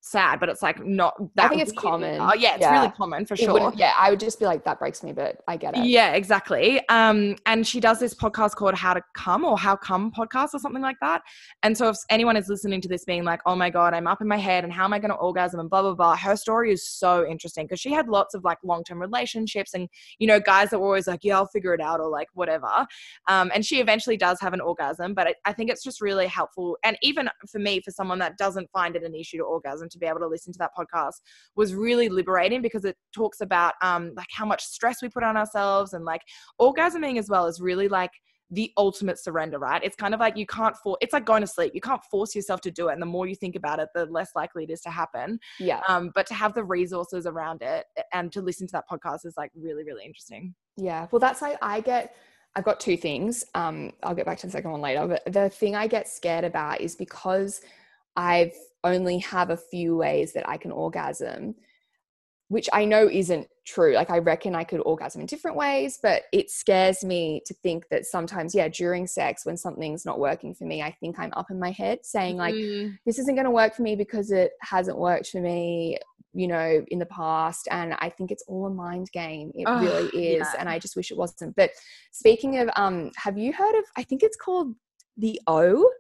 sad, but it's like not that. I think it's common. Oh yeah, it's yeah. really common for sure. Yeah, I would just be like, that breaks me, but I get it. Yeah, exactly. Um, and she does this podcast called How to Come or How Come podcast or something like that. And so if anyone is listening to this being like, oh my God, I'm up in my head and how am I going to orgasm and blah, blah, blah, her story is so interesting because she had lots of like long term relationships and, you know, guys that were always like, yeah, I'll figure it out or like whatever. Um, and she eventually does have an orgasm, but I think it's just really helpful. And even for me, for someone that doesn't find it an issue to orgasm, to be able to listen to that podcast was really liberating because it talks about um, like how much stress we put on ourselves and like orgasming as well is really like the ultimate surrender, right? It's kind of like you can't for it's like going to sleep. You can't force yourself to do it. And the more you think about it, the less likely it is to happen. Yeah. Um, but to have the resources around it and to listen to that podcast is like really, really interesting. Yeah. Well, that's like I get I've got two things. Um, I'll get back to the second one later. But the thing I get scared about is because I've only have a few ways that I can orgasm, which I know isn't true. Like, I reckon I could orgasm in different ways, but it scares me to think that sometimes, yeah, during sex, when something's not working for me, I think I'm up in my head saying, like, mm. this isn't going to work for me because it hasn't worked for me, you know, in the past. And I think it's all a mind game. It oh, really is. Yeah. And I just wish it wasn't. But speaking of, um, have you heard of, I think it's called the O?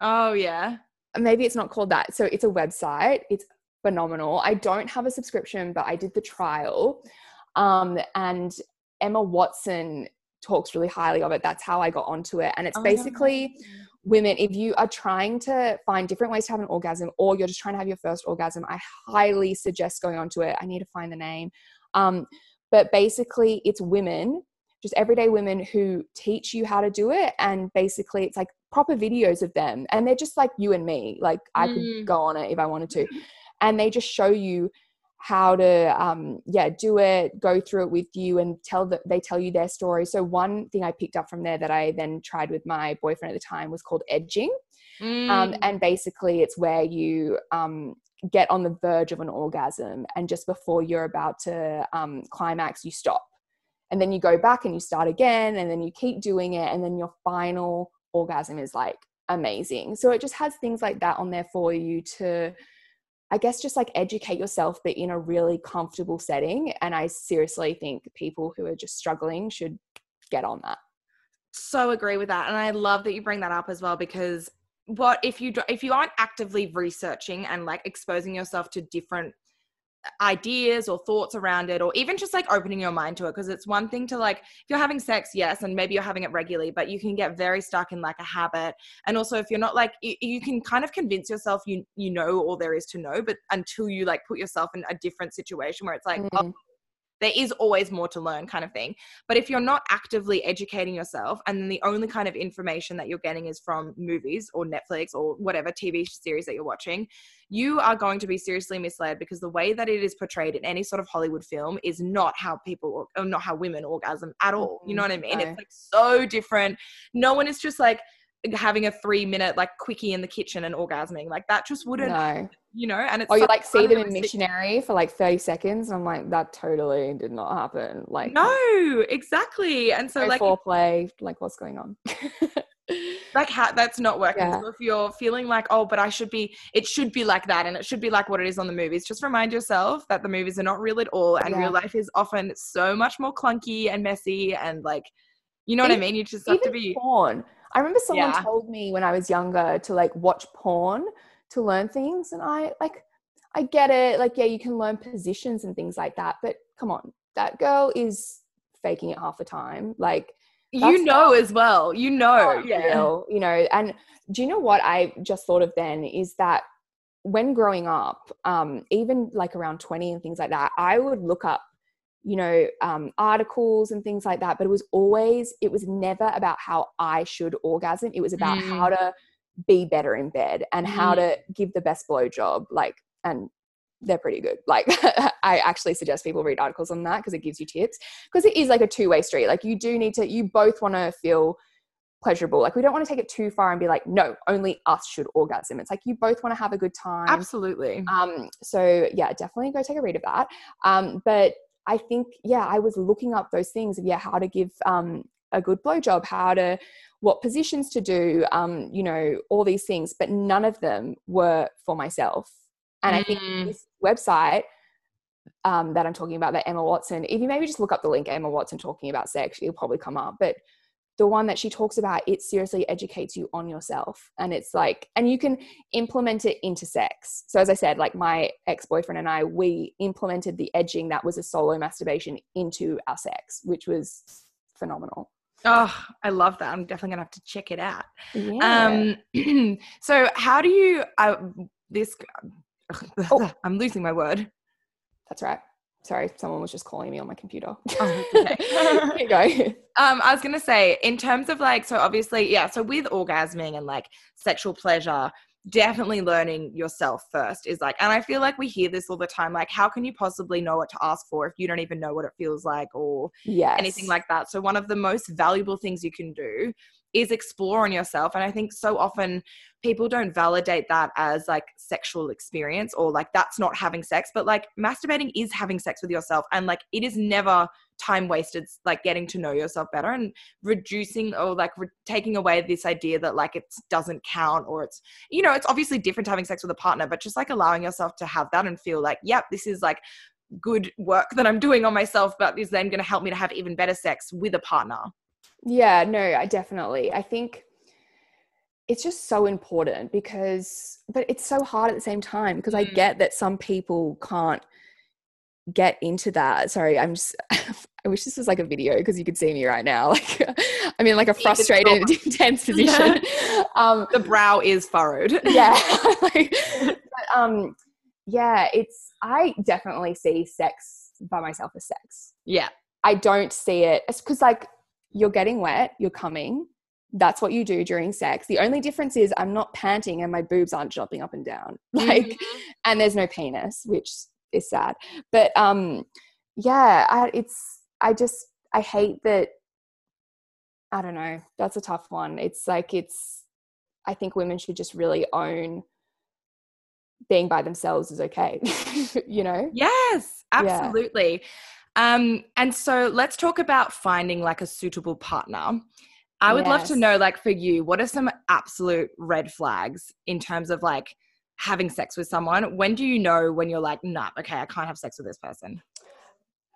Oh, yeah maybe it's not called that. So it's a website. It's phenomenal. I don't have a subscription, but I did the trial. Um, and Emma Watson talks really highly of it. That's how I got onto it. And it's oh, basically women, if you are trying to find different ways to have an orgasm or you're just trying to have your first orgasm, I highly suggest going onto it. I need to find the name. Um, but basically, it's women, just everyday women who teach you how to do it. And basically, it's like proper videos of them and they're just like you and me like i mm. could go on it if i wanted to <laughs> and they just show you how to um yeah do it go through it with you and tell that they tell you their story so one thing i picked up from there that i then tried with my boyfriend at the time was called edging um, mm. um, and basically it's where you um get on the verge of an orgasm and just before you're about to um, climax you stop and then you go back and you start again and then you keep doing it and then your final orgasm is like amazing. So it just has things like that on there for you to, I guess, just like educate yourself, but in a really comfortable setting. And I seriously think people who are just struggling should get on that. So agree with that. And I love that you bring that up as well because what if you if you aren't actively researching and like exposing yourself to different ideas or thoughts around it or even just like opening your mind to it because it's one thing to like if you're having sex yes and maybe you're having it regularly but you can get very stuck in like a habit and also if you're not like you, you can kind of convince yourself you you know all there is to know but until you like put yourself in a different situation where it's like mm. oh there is always more to learn kind of thing. But if you're not actively educating yourself and then the only kind of information that you're getting is from movies or netflix or whatever tv series that you're watching you are going to be seriously misled because the way that it is portrayed in any sort of hollywood film is not how people or not how women orgasm at all. You know mm-hmm. what i mean? It's like so different. No one is just like having a three minute like quickie in the kitchen and orgasming like that just wouldn't No. you know and it's Or you like see them in missionary for like 30 seconds. And I'm like, that totally did not happen. Like, no exactly and so no like foreplay. Like, what's going on? <laughs> like how that's not working Yeah. so if you're feeling like oh but i should be it should be like that and it should be like what it is on the movies just remind yourself that the movies are not real at all and Yeah. real life is often so much more clunky and messy and like you know what i mean you just have to be porn. I remember someone Yeah. told me when I was younger to like watch porn to learn things. And I like, I get it. Like, yeah, you can learn positions and things like that. But come on, that girl is faking it half the time. Like, you know as well you know yeah real, you know. And do you know what I just thought of then is that when growing up, um, even like around 20 and things like that, I would look up, you know, um, articles and things like that. But it was always, it was never about how I should orgasm. It was about Mm. how to be better in bed and how Mm. to give the best blowjob. Like, and they're pretty good. Like, <laughs> I actually suggest people read articles on that because it gives you tips. Because it is like a two way street. Like, you do need to, you both want to feel pleasurable. Like, we don't want to take it too far and be like, no, only us should orgasm. It's like you both want to have a good time. absolutely Um, so yeah, definitely go take a read of that. Um, but I think, yeah, I was looking up those things of yeah, how to give um a good blowjob, how to what positions to do, um, you know, all these things, but none of them were for myself. And I think Mm. this website um, that I'm talking about, that Emma Watson, if you maybe just look up the link Emma Watson talking about sex, it'll probably come up. But the one that she talks about, it seriously educates you on yourself. And it's like, and you can implement it into sex. So as I said, like my ex-boyfriend and I, we implemented the edging that was a solo masturbation into our sex, which was phenomenal. oh i love that i'm definitely gonna have to check it out Yeah. Um, <clears throat> so how do you? I this. <laughs> Oh. I'm losing my word. That's right. Sorry, someone was just calling me on my computer. Oh, <laughs> <laughs> okay. You go. Um, I was gonna say, in terms of like, so obviously, yeah. So with orgasming and like sexual pleasure, definitely learning yourself first is like, and I feel like we hear this all the time. Like, how can you possibly know what to ask for if you don't even know what it feels like or Yes. anything like that. So one of the most valuable things you can do is explore on yourself. And I think so often people don't validate that as like sexual experience or like that's not having sex, but like masturbating is having sex with yourself. And like it is never time wasted, like getting to know yourself better and reducing or like re- taking away this idea that like it doesn't count or it's, you know, it's obviously different having sex with a partner, but just like allowing yourself to have that and feel like, yep, this is like good work that I'm doing on myself, but is then going to help me to have even better sex with a partner. Yeah, no, I definitely. I think it's just so important because, but it's so hard at the same time because I Mm. get that some people can't get into that. Sorry, I'm just, <laughs> I wish this was like a video because you could see me right now. <laughs> Like, I mean like a <laughs> frustrated, intense position. Um, The brow is furrowed. yeah like, but, um yeah it's i definitely see sex by myself as sex yeah. i don't see it It's because like you're getting wet you're coming that's what you do during sex. The only difference is i'm not panting and my boobs aren't jumping up and down. <laughs> Like Mhm. and there's no penis which is sad. But um yeah I, it's i just i hate that i don't know that's a tough one. It's like it's i think women should just really own being by themselves is okay <laughs> you know? Yes, Yeah. Um, and so let's talk about finding like a suitable partner. I would love to know, like, for you, what are some absolute red flags in terms of like having sex with someone? When do you know when you're like, nah, okay, I can't have sex with this person?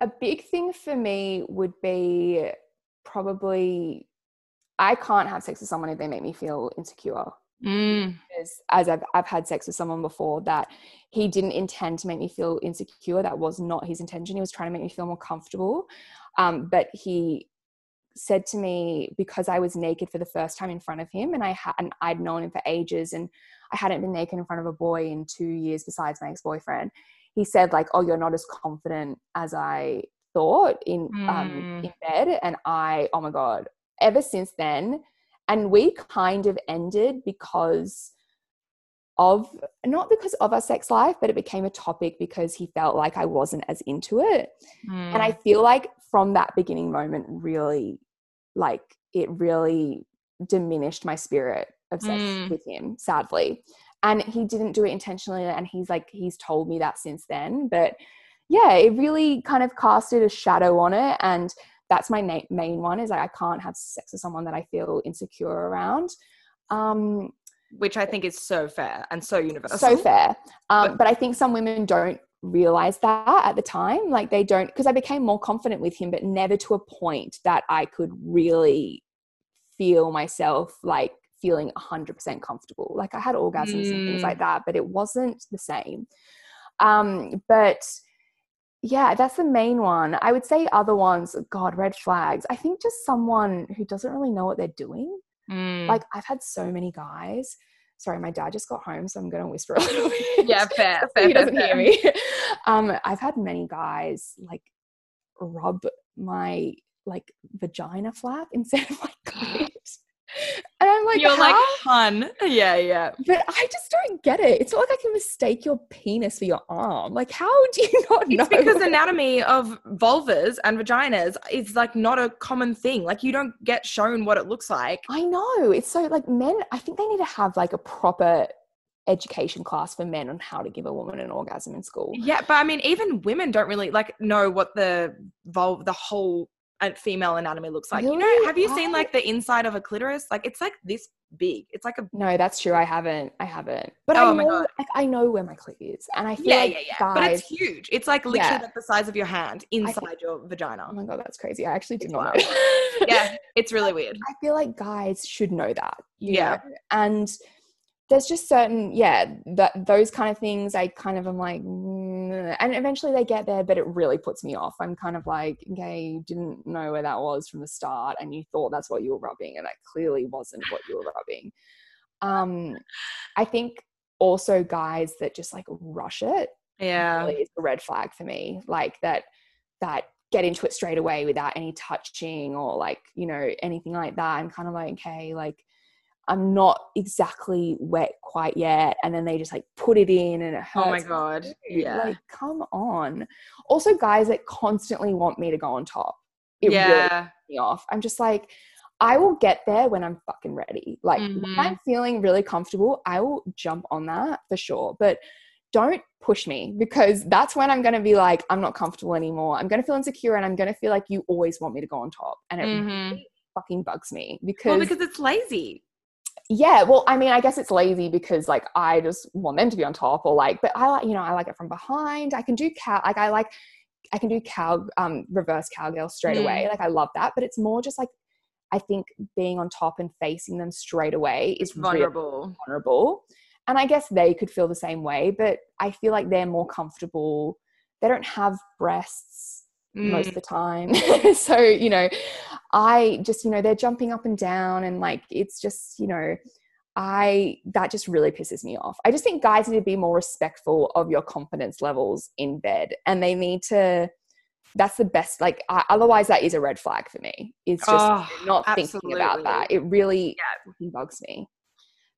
a big thing for me would be probably i can't have sex with someone if they make me feel insecure Mm, because as I've, I've had sex with someone before that he didn't intend to make me feel insecure. That was not his intention. He was trying to make me feel more comfortable. Um, but he said to me because i was naked for the first time in front of him and i had and i'd known him for ages and i hadn't been naked in front of a boy in two years besides my ex-boyfriend he said like oh you're not as confident as i thought in um, Mm. in bed, and I oh my god, ever since then, and we kind of ended because of not because of our sex life, but it became a topic because he felt like I wasn't as into it. And I Mm. feel like from that beginning moment, really, like it really diminished my spirit of sex Mm. with him, sadly. And he didn't do it intentionally. And he's like, he's told me that since then. But yeah, it really kind of casted a shadow on it. And that's my na- main one is like, I can't have sex with someone that I feel insecure around. Um, which I think is so fair and so universal. so fair. Um, But- but, I think some women don't realize that at the time. Like they don't, because I became more confident with him, but never to a point that I could really feel myself like feeling 100% comfortable. Like I had orgasms and things Mm. like that, but it wasn't the same. Um, but yeah, that's the main one. I would say other ones, God, red flags. I think just someone who doesn't really know what they're doing Mm. like I've had so many guys. Sorry, my dad just got home, so I'm gonna whisper a <laughs> little bit. yeah, fair, so <laughs> fair, he doesn't fair. hear me. Um, I've had many guys like rub my like vagina flap <laughs> instead of my <gasps> clit. And I'm like, You're like, "How?" hun. Yeah, yeah. but I just don't get it. It's not like I can mistake your penis for your arm. Like, how do you <laughs> not know? It's because anatomy of vulvas and vaginas is like not a common thing. Like you don't get shown what it looks like. I know. It's so like men, I think they need to have like a proper education class for men on how to give a woman an orgasm in school. Yeah, but I mean, even women don't really like know what the vulv, the whole uh, female anatomy looks like. You know, have you seen like the inside of a clitoris? Like it's like this big. It's like a No, that's true. I haven't. I haven't. But Oh I know, like, I know where my clit is, and I feel yeah, like yeah, yeah. guys. But it's huge. It's like literally Yeah. like the size of your hand inside think- your vagina. oh my god, that's crazy. I actually did not know. <laughs> yeah, it's <laughs> really weird. I feel like guys should know that. you Yeah. know? And there's just certain, yeah, that those kind of things. I kind of am like, mm, and eventually they get there, but it really puts me off. I'm kind of like, okay, you didn't know where that was from the start, and you thought that's what you were rubbing, and that clearly wasn't what you were rubbing. Um, I think also guys that just like rush it Yeah. really is a red flag for me. Like that that get into it straight away without any touching or like, you know, anything like that. I'm kind of like, okay, like I'm not exactly wet quite yet. And then they just like put it in and it hurts. Oh my god. Yeah. Like, come on. Also, guys that constantly want me to go on top. It really yeah. me off. I'm just like, I will get there when I'm fucking ready. Like Mhm. when I'm feeling really comfortable, I will jump on that for sure. But don't push me because that's when I'm going to be like, I'm not comfortable anymore. I'm going to feel insecure and I'm going to feel like you always want me to go on top. And it Mhm. really fucking bugs me because. Well, because it's lazy. Yeah, well, I mean, I guess it's lazy because like I just want them to be on top or like, but I like, you know, I like it from behind. I can do cow, like I like, I can do cow, um, reverse cowgirl straight Mm. away. Like I love that, but it's more just like, I think being on top and facing them straight away is really Vulnerable. vulnerable. And I guess they could feel the same way, but I feel like they're more comfortable. They don't have breasts most Mm. of the time. <laughs> so, you know, I just, you know, they're jumping up and down and like it's just, you know, I that just really pisses me off. I just think guys need to be more respectful of your confidence levels in bed and they need to that's the best like I, otherwise that is a red flag for me. It's just Oh, not thinking about that. It really fucking bugs me.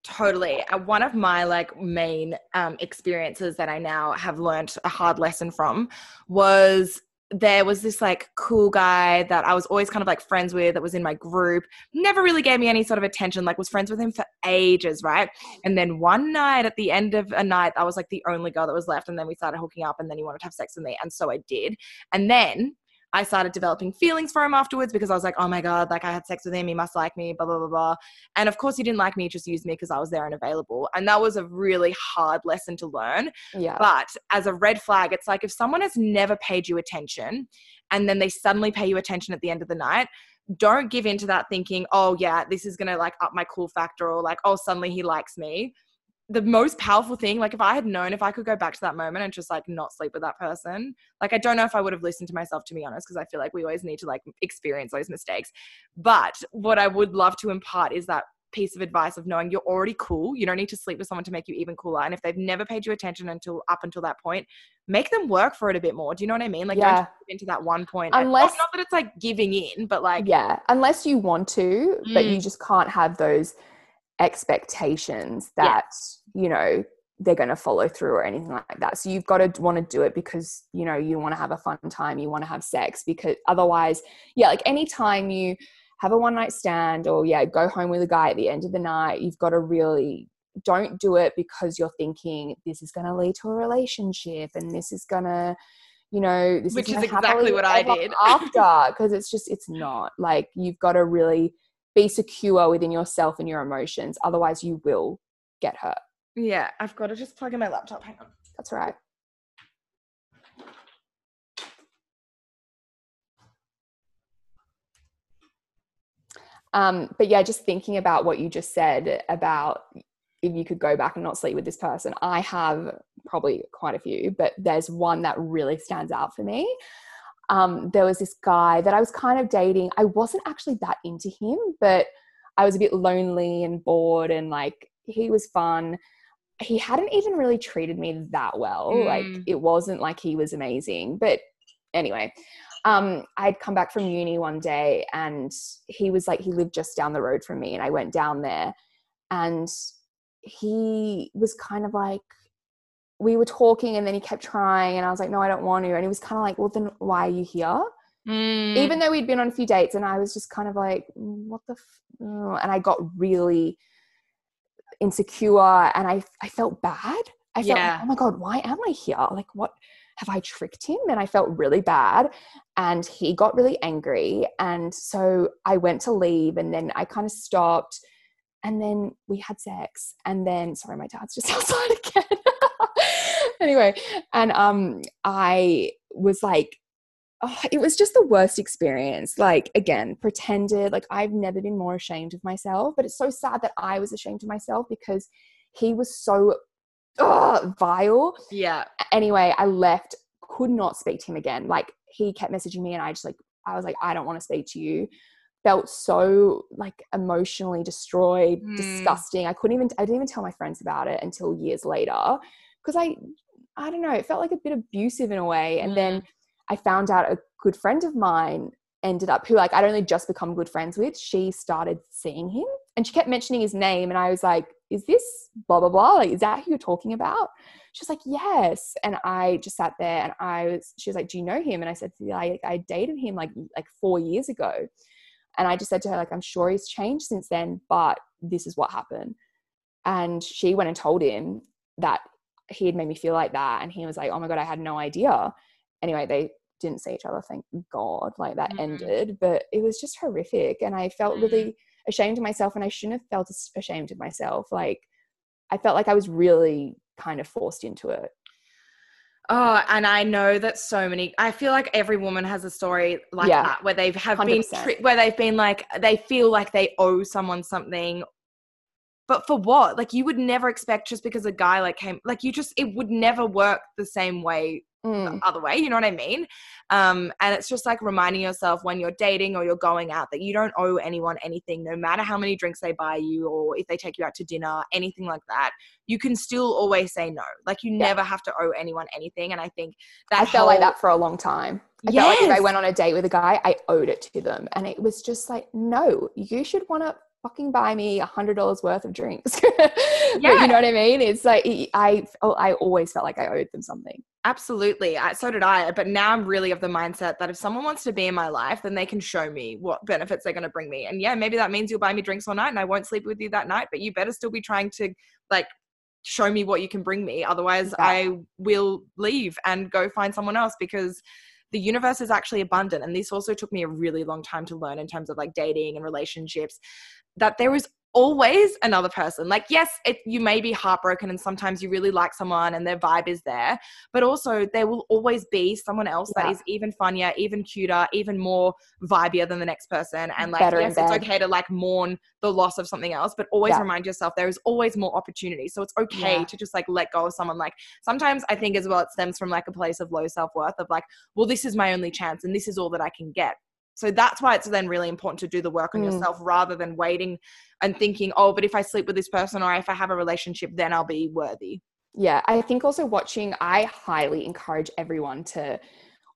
Totally. Uh, One of my like main um, experiences that I now have learned a hard lesson from was there was this like cool guy that I was always kind of like friends with that was in my group, never really gave me any sort of attention, like was friends with him for ages, right? And then one night at the end of a night, I was like the only girl that was left. And then we started hooking up and then he wanted to have sex with me. And so I did. And then I started developing feelings for him afterwards because I was like, oh my God, like I had sex with him. He must like me, blah, blah, blah, blah. And of course, he didn't like me, he just used me because I was there and available. And that was a really hard lesson to learn. Yeah. But as a red flag, it's like if someone has never paid you attention and then they suddenly pay you attention at the end of the night, don't give in to that thinking, oh, yeah, this is going to like up my cool factor or like, oh, suddenly he likes me. The most powerful thing, like if I had known if I could go back to that moment and just like not sleep with that person, like I don't know if I would have listened to myself to be honest, because I feel like we always need to like experience those mistakes. But what I would love to impart is that piece of advice of knowing you're already cool. You don't need to sleep with someone to make you even cooler. And if they've never paid you attention until up until that point, make them work for it a bit more. Do you know what I mean? Like Yeah. don't into that one point. Unless- not, not that it's like giving in, but like yeah unless you want to but Mm. you just can't have those expectations that you know they're going to follow through or anything like that. So you've got to want to do it because you know you want to have a fun time you want to have sex because otherwise yeah like anytime you have a one night stand or yeah go home with a guy at the end of the night you've got to really don't do it because you're thinking this is going to lead to a relationship and this is going to you know this Which is, is exactly what I did. after. <laughs> Because it's just it's not. Like you've got to really be secure within yourself and your emotions otherwise you will get hurt yeah, I've got to just plug in my laptop. Hang on. that's right um but yeah just thinking about what you just said about if you could go back and not sleep with this person i have probably quite a few but there's one that really stands out for me um, there was this guy that I was kind of dating. I wasn't actually that into him, but I was a bit lonely and bored, and like he was fun. He hadn't even really treated me that well. Like Mm. it wasn't like he was amazing. But anyway, um, I'd come back from uni one day, and he was like, he lived just down the road from me, and I went down there, and he was kind of like we were talking and then he kept trying and I was like, no, I don't want to. And he was kind of like, well, then why are you here? Mm, Even though we'd been on a few dates and I was just kind of like, "Mm, what the, f-? oh," and I got really insecure and I, I felt bad. I felt, Yeah. like, oh my God, why am I here? Like, what have I tricked him? And I felt really bad. And he got really angry. And so I went to leave and then I kind of stopped and then we had sex and then sorry my dad's just <laughs> outside again. <laughs> Anyway and um i was like oh, it was just the worst experience. Like again pretended like i've never been more ashamed of myself but it's so sad that i was ashamed of myself because he was so oh, vile. Yeah. anyway i left could not speak to him again. Like he kept messaging me and i just like i was like i don't want to speak to you felt so like emotionally destroyed Mm. disgusting. I couldn't even i didn't even tell my friends about it until years later because i i don't know it felt like a bit abusive in a way. And then i found out a good friend of mine ended up who like i'd only just become good friends with she started seeing him and she kept mentioning his name and i was like is this blah blah blah? Like is that who you're talking about? She was like yes. And i just sat there and i was she was like do you know him? And i said yeah, I, I dated him like like four years ago and i just said to her like i'm sure he's changed since then but this is what happened. And she went and told him that he had made me feel like that. And he was like oh my god i had no idea. Anyway they didn't see each other thank god like that Mhm. ended. But it was just horrific. And i felt really ashamed of myself and i shouldn't have felt ashamed of myself. Like i felt like i was really kind of forced into it Oh, and I know that so many. I feel like every woman has a story like Yeah. that where they have been 100%. tri- where they've been like they feel like they owe someone something. But for what? Like you would never expect just because a guy like came like you just it would never work the same way Mm. other way you know what i mean um and it's just like reminding yourself when you're dating or you're going out that you don't owe anyone anything no matter how many drinks they buy you or if they take you out to dinner anything like that you can still always say no like you Yeah. never have to owe anyone anything and i think that I felt like that for a long time. I felt like if I went on a date with a guy, I owed it to them. And it was just like, no, you should want to fucking buy me a hundred dollars worth of drinks. <laughs> But Yeah. you know what I mean? It's like I oh, I always felt like I owed them something. Absolutely. I, so did I. But now I'm really of the mindset that if someone wants to be in my life, then they can show me what benefits they're going to bring me. And yeah, maybe that means you'll buy me drinks all night and I won't sleep with you that night, but you better still be trying to like show me what you can bring me. Otherwise, Yeah. I will leave and go find someone else because the universe is actually abundant. And this also took me a really long time to learn in terms of like dating and relationships that there is always another person. Like, yes, it, you may be heartbroken and sometimes you really like someone and their vibe is there, but also there will always be someone else that Yeah. is even funnier, even cuter, even more vibier than the next person. And like, Better yes, it's okay to like mourn the loss of something else, but always Yeah. remind yourself there is always more opportunity. So it's okay Yeah. to just like let go of someone. Like sometimes I think as well, it stems from like a place of low self worth of like, well, this is my only chance and this is all that I can get. So that's why it's then really important to do the work on Mm. yourself rather than waiting and thinking, oh, but if I sleep with this person or if I have a relationship, then I'll be worthy. Yeah, I think also watching, I highly encourage everyone to,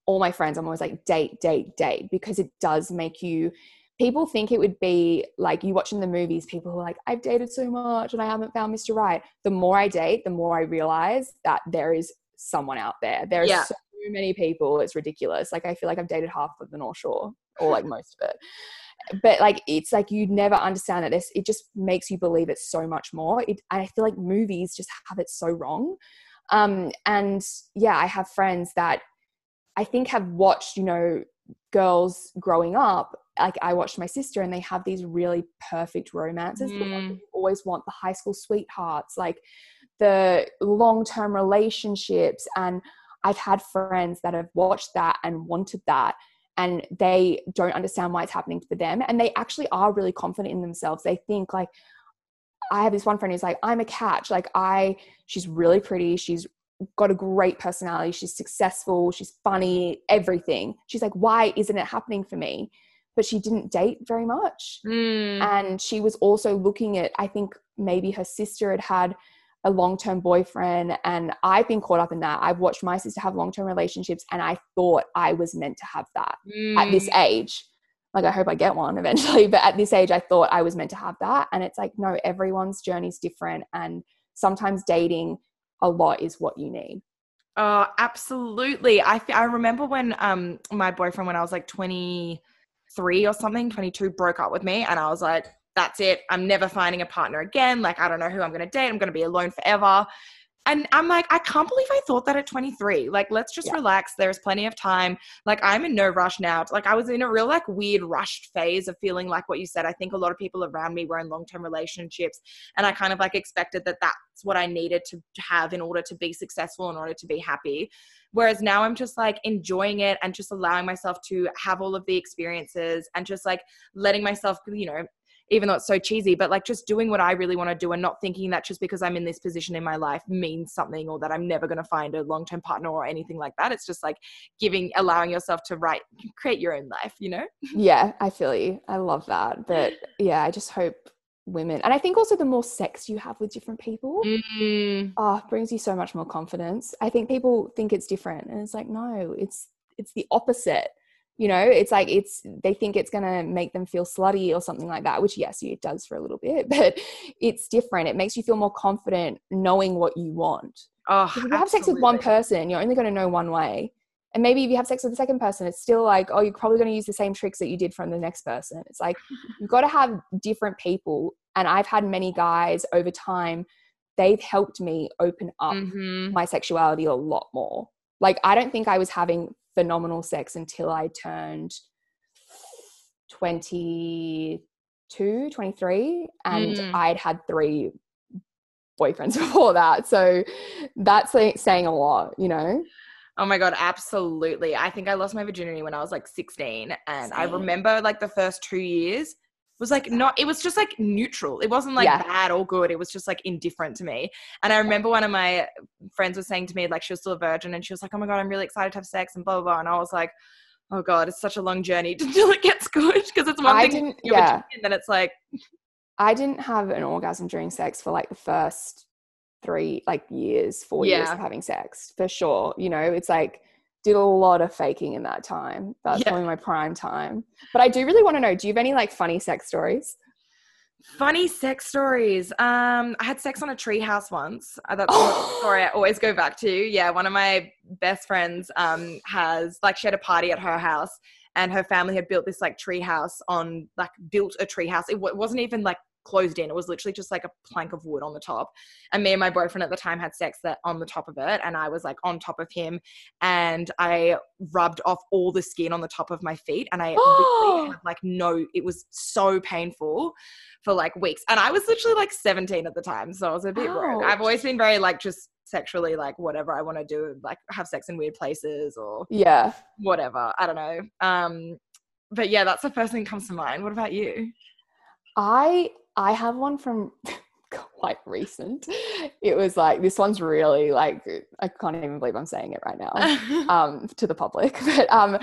all my friends, I'm always like, date, date, date, because it does make you. People think it would be like you watching the movies, people who are like, I've dated so much and I haven't found Mr. Right. The more I date, the more I realize that there is someone out there. There are Yeah. so many people, it's ridiculous. Like, I feel like I've dated half of the North Shore or like most of it. But like, it's like you never understand that this, it just makes you believe it's so much more. It, I feel like movies just have it so wrong. Um, and yeah, I have friends that I think have watched, you know, girls growing up. Like I watched my sister, and they have these really perfect romances. Mm. you always want the high school sweethearts, like the long term relationships. And I've had friends that have watched that and wanted that. And they don't understand why it's happening for them. And they actually are really confident in themselves. They think, like, I have this one friend who's like, I'm a catch. Like, I, she's really pretty. She's got a great personality. She's successful. She's funny, everything. She's like, why isn't it happening for me? But she didn't date very much. Mm. And she was also looking at, I think maybe her sister had had a long term boyfriend. And I've been caught up in that. I've watched my sister have long term relationships, and I thought I was meant to have that at this Mm. age. Like, I hope I get one <laughs> eventually. But at this age, I thought I was meant to have that. And it's like, no, everyone's journey is different. And sometimes dating a lot is what you need. Oh, absolutely. I, I remember when um my boyfriend when I was like 23 or something, 22 broke up with me and I was like that's it. I'm never finding a partner again. Like I don't know who I'm going to date. I'm going to be alone forever. And I'm like I can't believe I thought that at 23. Like let's just Yeah. relax. There's plenty of time. Like I'm in no rush now. Like I was in a real like weird rushed phase of feeling like what you said. I think a lot of people around me were in long-term relationships and I kind of like expected that that's what I needed to have in order to be successful in order to be happy. Whereas now I'm just like enjoying it and just allowing myself to have all of the experiences and just like letting myself, you know, even though it's so cheesy, but like just doing what I really want to do and not thinking that just because I'm in this position in my life means something or that I'm never going to find a long term partner or anything like that. It's just like giving, allowing yourself to write, create your own life, you know? <laughs> Yeah, I feel you. I love that. But <laughs> yeah, I just hope women, and I think also the more sex you have with different people, Mm, oh, brings you so much more confidence. I think people think it's different, and it's like, no, it's it's the opposite. You know, it's like it's they think it's gonna make them feel slutty or something like that, which yes, it does for a little bit, <laughs> but it's different. It makes you feel more confident knowing what you want. oh, If you have sex with one person, you're only going to know one way. And maybe if you have sex with the second person, it's still like, oh, you're probably going to use the same tricks that you did from the next person. It's like <laughs> you've got to have different people. And I've had many guys over time, they've helped me open up Mhm. my sexuality a lot more. Like, I don't think I was having phenomenal sex until I turned 22, 23. And Mm. I'd had three boyfriends <laughs> before that. So that's saying a lot, you know? Oh my god, absolutely. I think I lost my virginity when I was like 16 and I remember like the first 2 years was like not it was just like neutral. It wasn't like Yeah. bad or good. It was just like indifferent to me. And I remember one of my friends was saying to me like she was still a virgin and she was like, "Oh my god, I'm really excited to have sex and blah blah." blah. And I was like, "Oh god, it's such a long journey <laughs> until it gets good because it's one I thing didn't, you're yeah. and then it's like <laughs> I didn't have an orgasm during sex for like the first three like years, four years of having sex for sure. You know, it's like did a lot of faking in that time. That's Yeah. probably my prime time. But I do really want to know, do you have any like funny sex stories? Funny sex stories. Um, I had sex on a treehouse once. Uh, That's a <gasps> story I always go back to. Yeah, one of my best friends um has like she had a party at her house, and her family had built this like treehouse on like built a treehouse. It, w- it wasn't even like closed in. It was literally just like a plank of wood on the top. And me and my boyfriend at the time had sex that on the top of it, and I was like on top of him, and I rubbed off all the skin on the top of my feet, and I <gasps> had like no. It was so painful for like weeks. And I was literally like 17 at the time. So I was a bit rogue. I've always been very like just sexually like whatever I want to do, like have sex in weird places or Yeah. whatever. I don't know. Um but yeah, that's the first thing that comes to mind. What about you? I I have one from <laughs> quite recent. It was like this one's really like I can't even believe I'm saying it right now <laughs> um, to the public. <laughs> But um,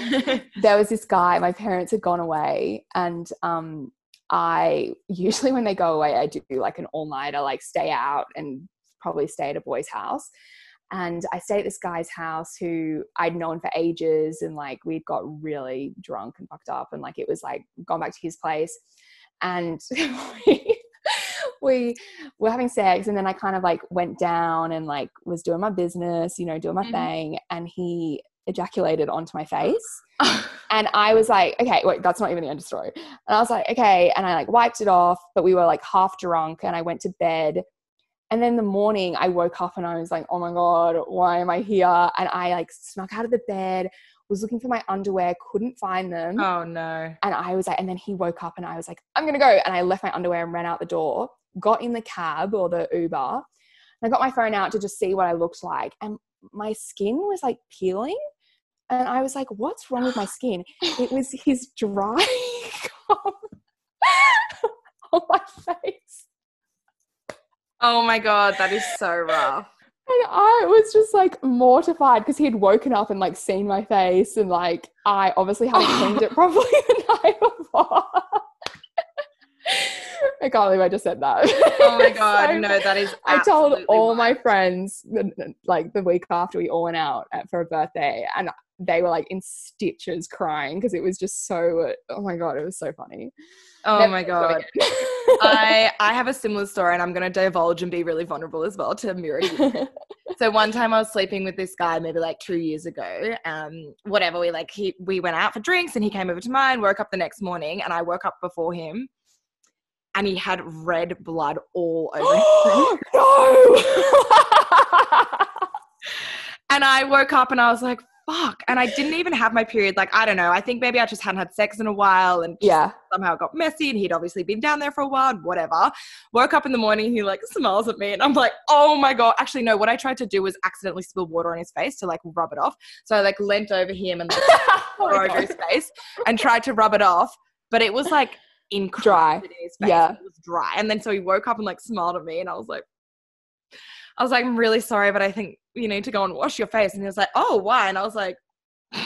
there was this guy. My parents had gone away, and um, I usually when they go away, I do like an all nighter, like stay out and probably stay at a boy's house. And I stayed at this guy's house who I'd known for ages, and like we'd got really drunk and fucked up, and like it was like gone back to his place, and <laughs> we, we were having sex, and then I kind of like went down and like was doing my business, you know, doing my mm-hmm. thing, and he ejaculated onto my face. <laughs> and I was like, okay, wait, that's not even the end of the story. And I was like, okay. And I like wiped it off, but we were like half drunk and I went to bed. And then the morning I woke up and I was like, oh my God, why am I here? And I like snuck out of the bed, was looking for my underwear, couldn't find them. Oh no. And I was like, and then he woke up and I was like, I'm going to go. And I left my underwear and ran out the door, got in the cab or the Uber. And I got my phone out to just see what I looked like. And my skin was like peeling and I was like, what's wrong with my <gasps> skin? It was his dry <laughs> <laughs> on my face. Oh my God, that is so rough. And I was just like mortified because he had woken up and like seen my face and like I obviously hadn't cleaned it <laughs> properly the night before. <laughs> I can't believe I just said that. Oh <laughs> my god, so, no, that is. I told all wild. my friends like the week after we all went out uh, for a birthday, and they were like in stitches crying because it was just so oh my god it was so funny. Oh Never my god. <laughs> i i have a similar story and i'm going to divulge and be really vulnerable as well to mirror you. <laughs> So one time i was sleeping with this guy maybe like two years ago um whatever we like he we went out for drinks and he came over to mine woke up the next morning and i woke up before him and he had red blood all <gasps> over him no! <laughs> And i woke up and i was like fuck. And I didn't even have my period. Like, I don't know. I think maybe I just hadn't had sex in a while and yeah, somehow it got messy and he'd obviously been down there for a while and whatever. Woke up in the morning, he like smiles at me and I'm like, oh my God. Actually, no, what I tried to do was accidentally spill water on his face to like rub it off. So I like leant over him and like, <laughs> oh over his face and tried to rub it off. But it was like in dry. Yeah. It was dry. And then so he woke up and like smiled at me and I was like, I was like, I'm really sorry, but I think you need to go and wash your face. And he was like, oh, why? And I was like, <laughs>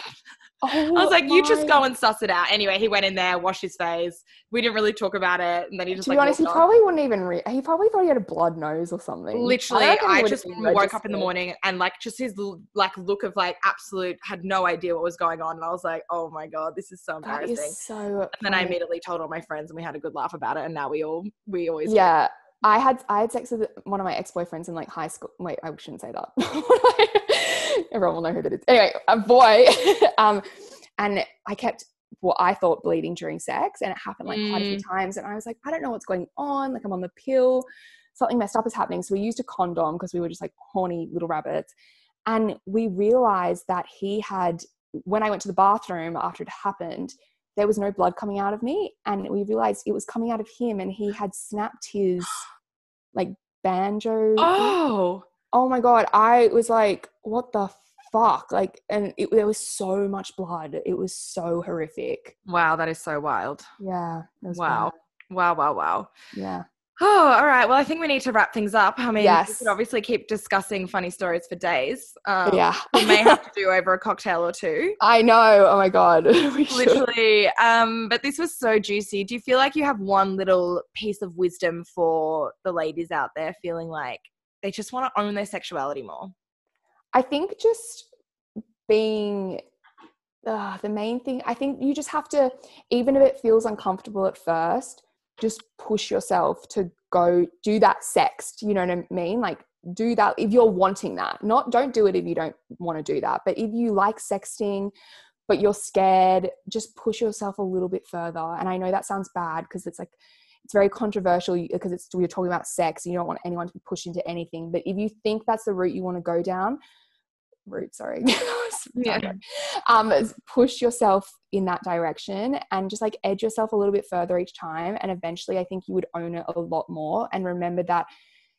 Oh, I was like, you just go and suss it out. Anyway, he went in there, washed his face. We didn't really talk about it, and then he just. To be like, honest, he probably wouldn't even. Re- he probably thought he had a blood nose or something. Literally, I, I just woke up in the morning and like just his like look of like absolute had no idea what was going on, and I was like, oh my god, this is so embarrassing. That is so. And then I immediately told all my friends, and we had a good laugh about it, and now we all we always yeah. I had I had sex with one of my ex boyfriends in like high school. Wait, I shouldn't say that. <laughs> Everyone will know who that is. Anyway, a boy, <laughs> um, and I kept what I thought bleeding during sex, and it happened like mm. quite a few mm. times. And I was like, I don't know what's going on. Like I'm on the pill. Something messed up is happening. So we used a condom because we were just like horny little rabbits, and we realized that he had. When I went to the bathroom after it happened, there was no blood coming out of me and we realized it was coming out of him and he had snapped his <gasps> like banjo oh! Oh my god i was like what the fuck? Like and it, there was so much blood. It was so horrific. Wow that is so wild. Yeah wow. bad. wow wow wow. Yeah Oh, <sighs> all right. Well, I think we need to wrap things up. I mean, yes. we could obviously keep discussing funny stories for days. Um, yeah. we may have to do <laughs> over a cocktail or two. I know. Oh my God. <laughs> Literally. Um, but this was so juicy. Do you feel like you have one little piece of wisdom for the ladies out there feeling like they just want to own their sexuality more? I think just being uh, the main thing, I think you just have to, even if it feels uncomfortable at first, just push yourself to go do that sext you know what i mean? Like do that if you're wanting that. Not don't do it if you don't want to do that but if you like sexting but you're scared just push yourself a little bit further. And i know that sounds bad because it's like it's very controversial because it's we're talking about sex you don't want anyone to be pushed into anything. But if you think that's the route you want to go down route sorry <laughs> yeah. um push yourself in that direction and just like edge yourself a little bit further each time and eventually i think you would own it a lot more and remember that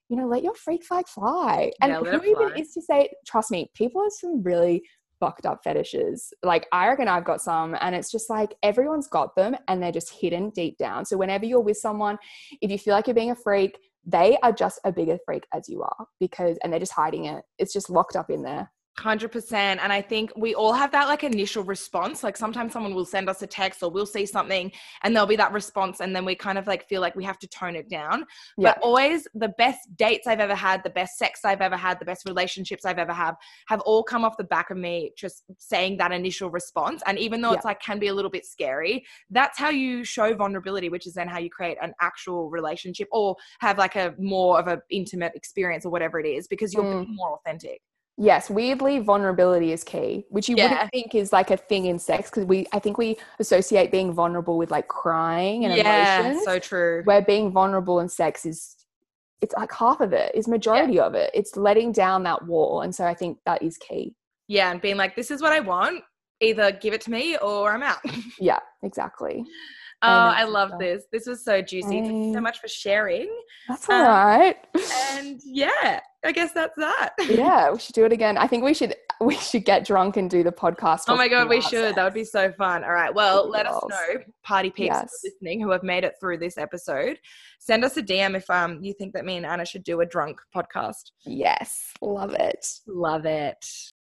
you know let your freak flag fly and yeah, who even is to say trust me people have some really fucked up fetishes. Like I reckon I've got some and it's just like everyone's got them and they're just hidden deep down. So whenever you're with someone, if you feel like you're being a freak, they are just a bigger freak as you are because and they're just hiding it it's just locked up in there 100% and i think we all have that like initial response like sometimes someone will send us a text or we'll see something and there'll be that response and then we kind of like feel like we have to tone it down yeah. but always the best dates i've ever had the best sex i've ever had the best relationships i've ever had have all come off the back of me just saying that initial response and even though yeah. it's like can be a little bit scary that's how you show vulnerability which is then how you create an actual relationship or have like a more of a intimate experience or whatever it is because you're mm. more authentic Yes, weirdly, vulnerability is key, which you yeah. wouldn't think is like a thing in sex because we, I think we associate being vulnerable with like crying and yeah, emotions. so true. Where being vulnerable in sex is, it's like half of it is majority yeah. of it. It's letting down that wall, and so I think that is key. Yeah, and being like, this is what I want. Either give it to me or I'm out. yeah, exactly. Oh, I, love this. This was so juicy. Thank you so much for sharing. That's all um, right. And yeah, I guess that's that. yeah, we <laughs> should do it again. I think we should we should get drunk and do the podcast. Oh my god, we should. That would be so fun. All right. Well, let us know, party peeps yes. listening who have made it through this episode. Send us a DM if um you think that me and Anna should do a drunk podcast. Yes, love it. Love it.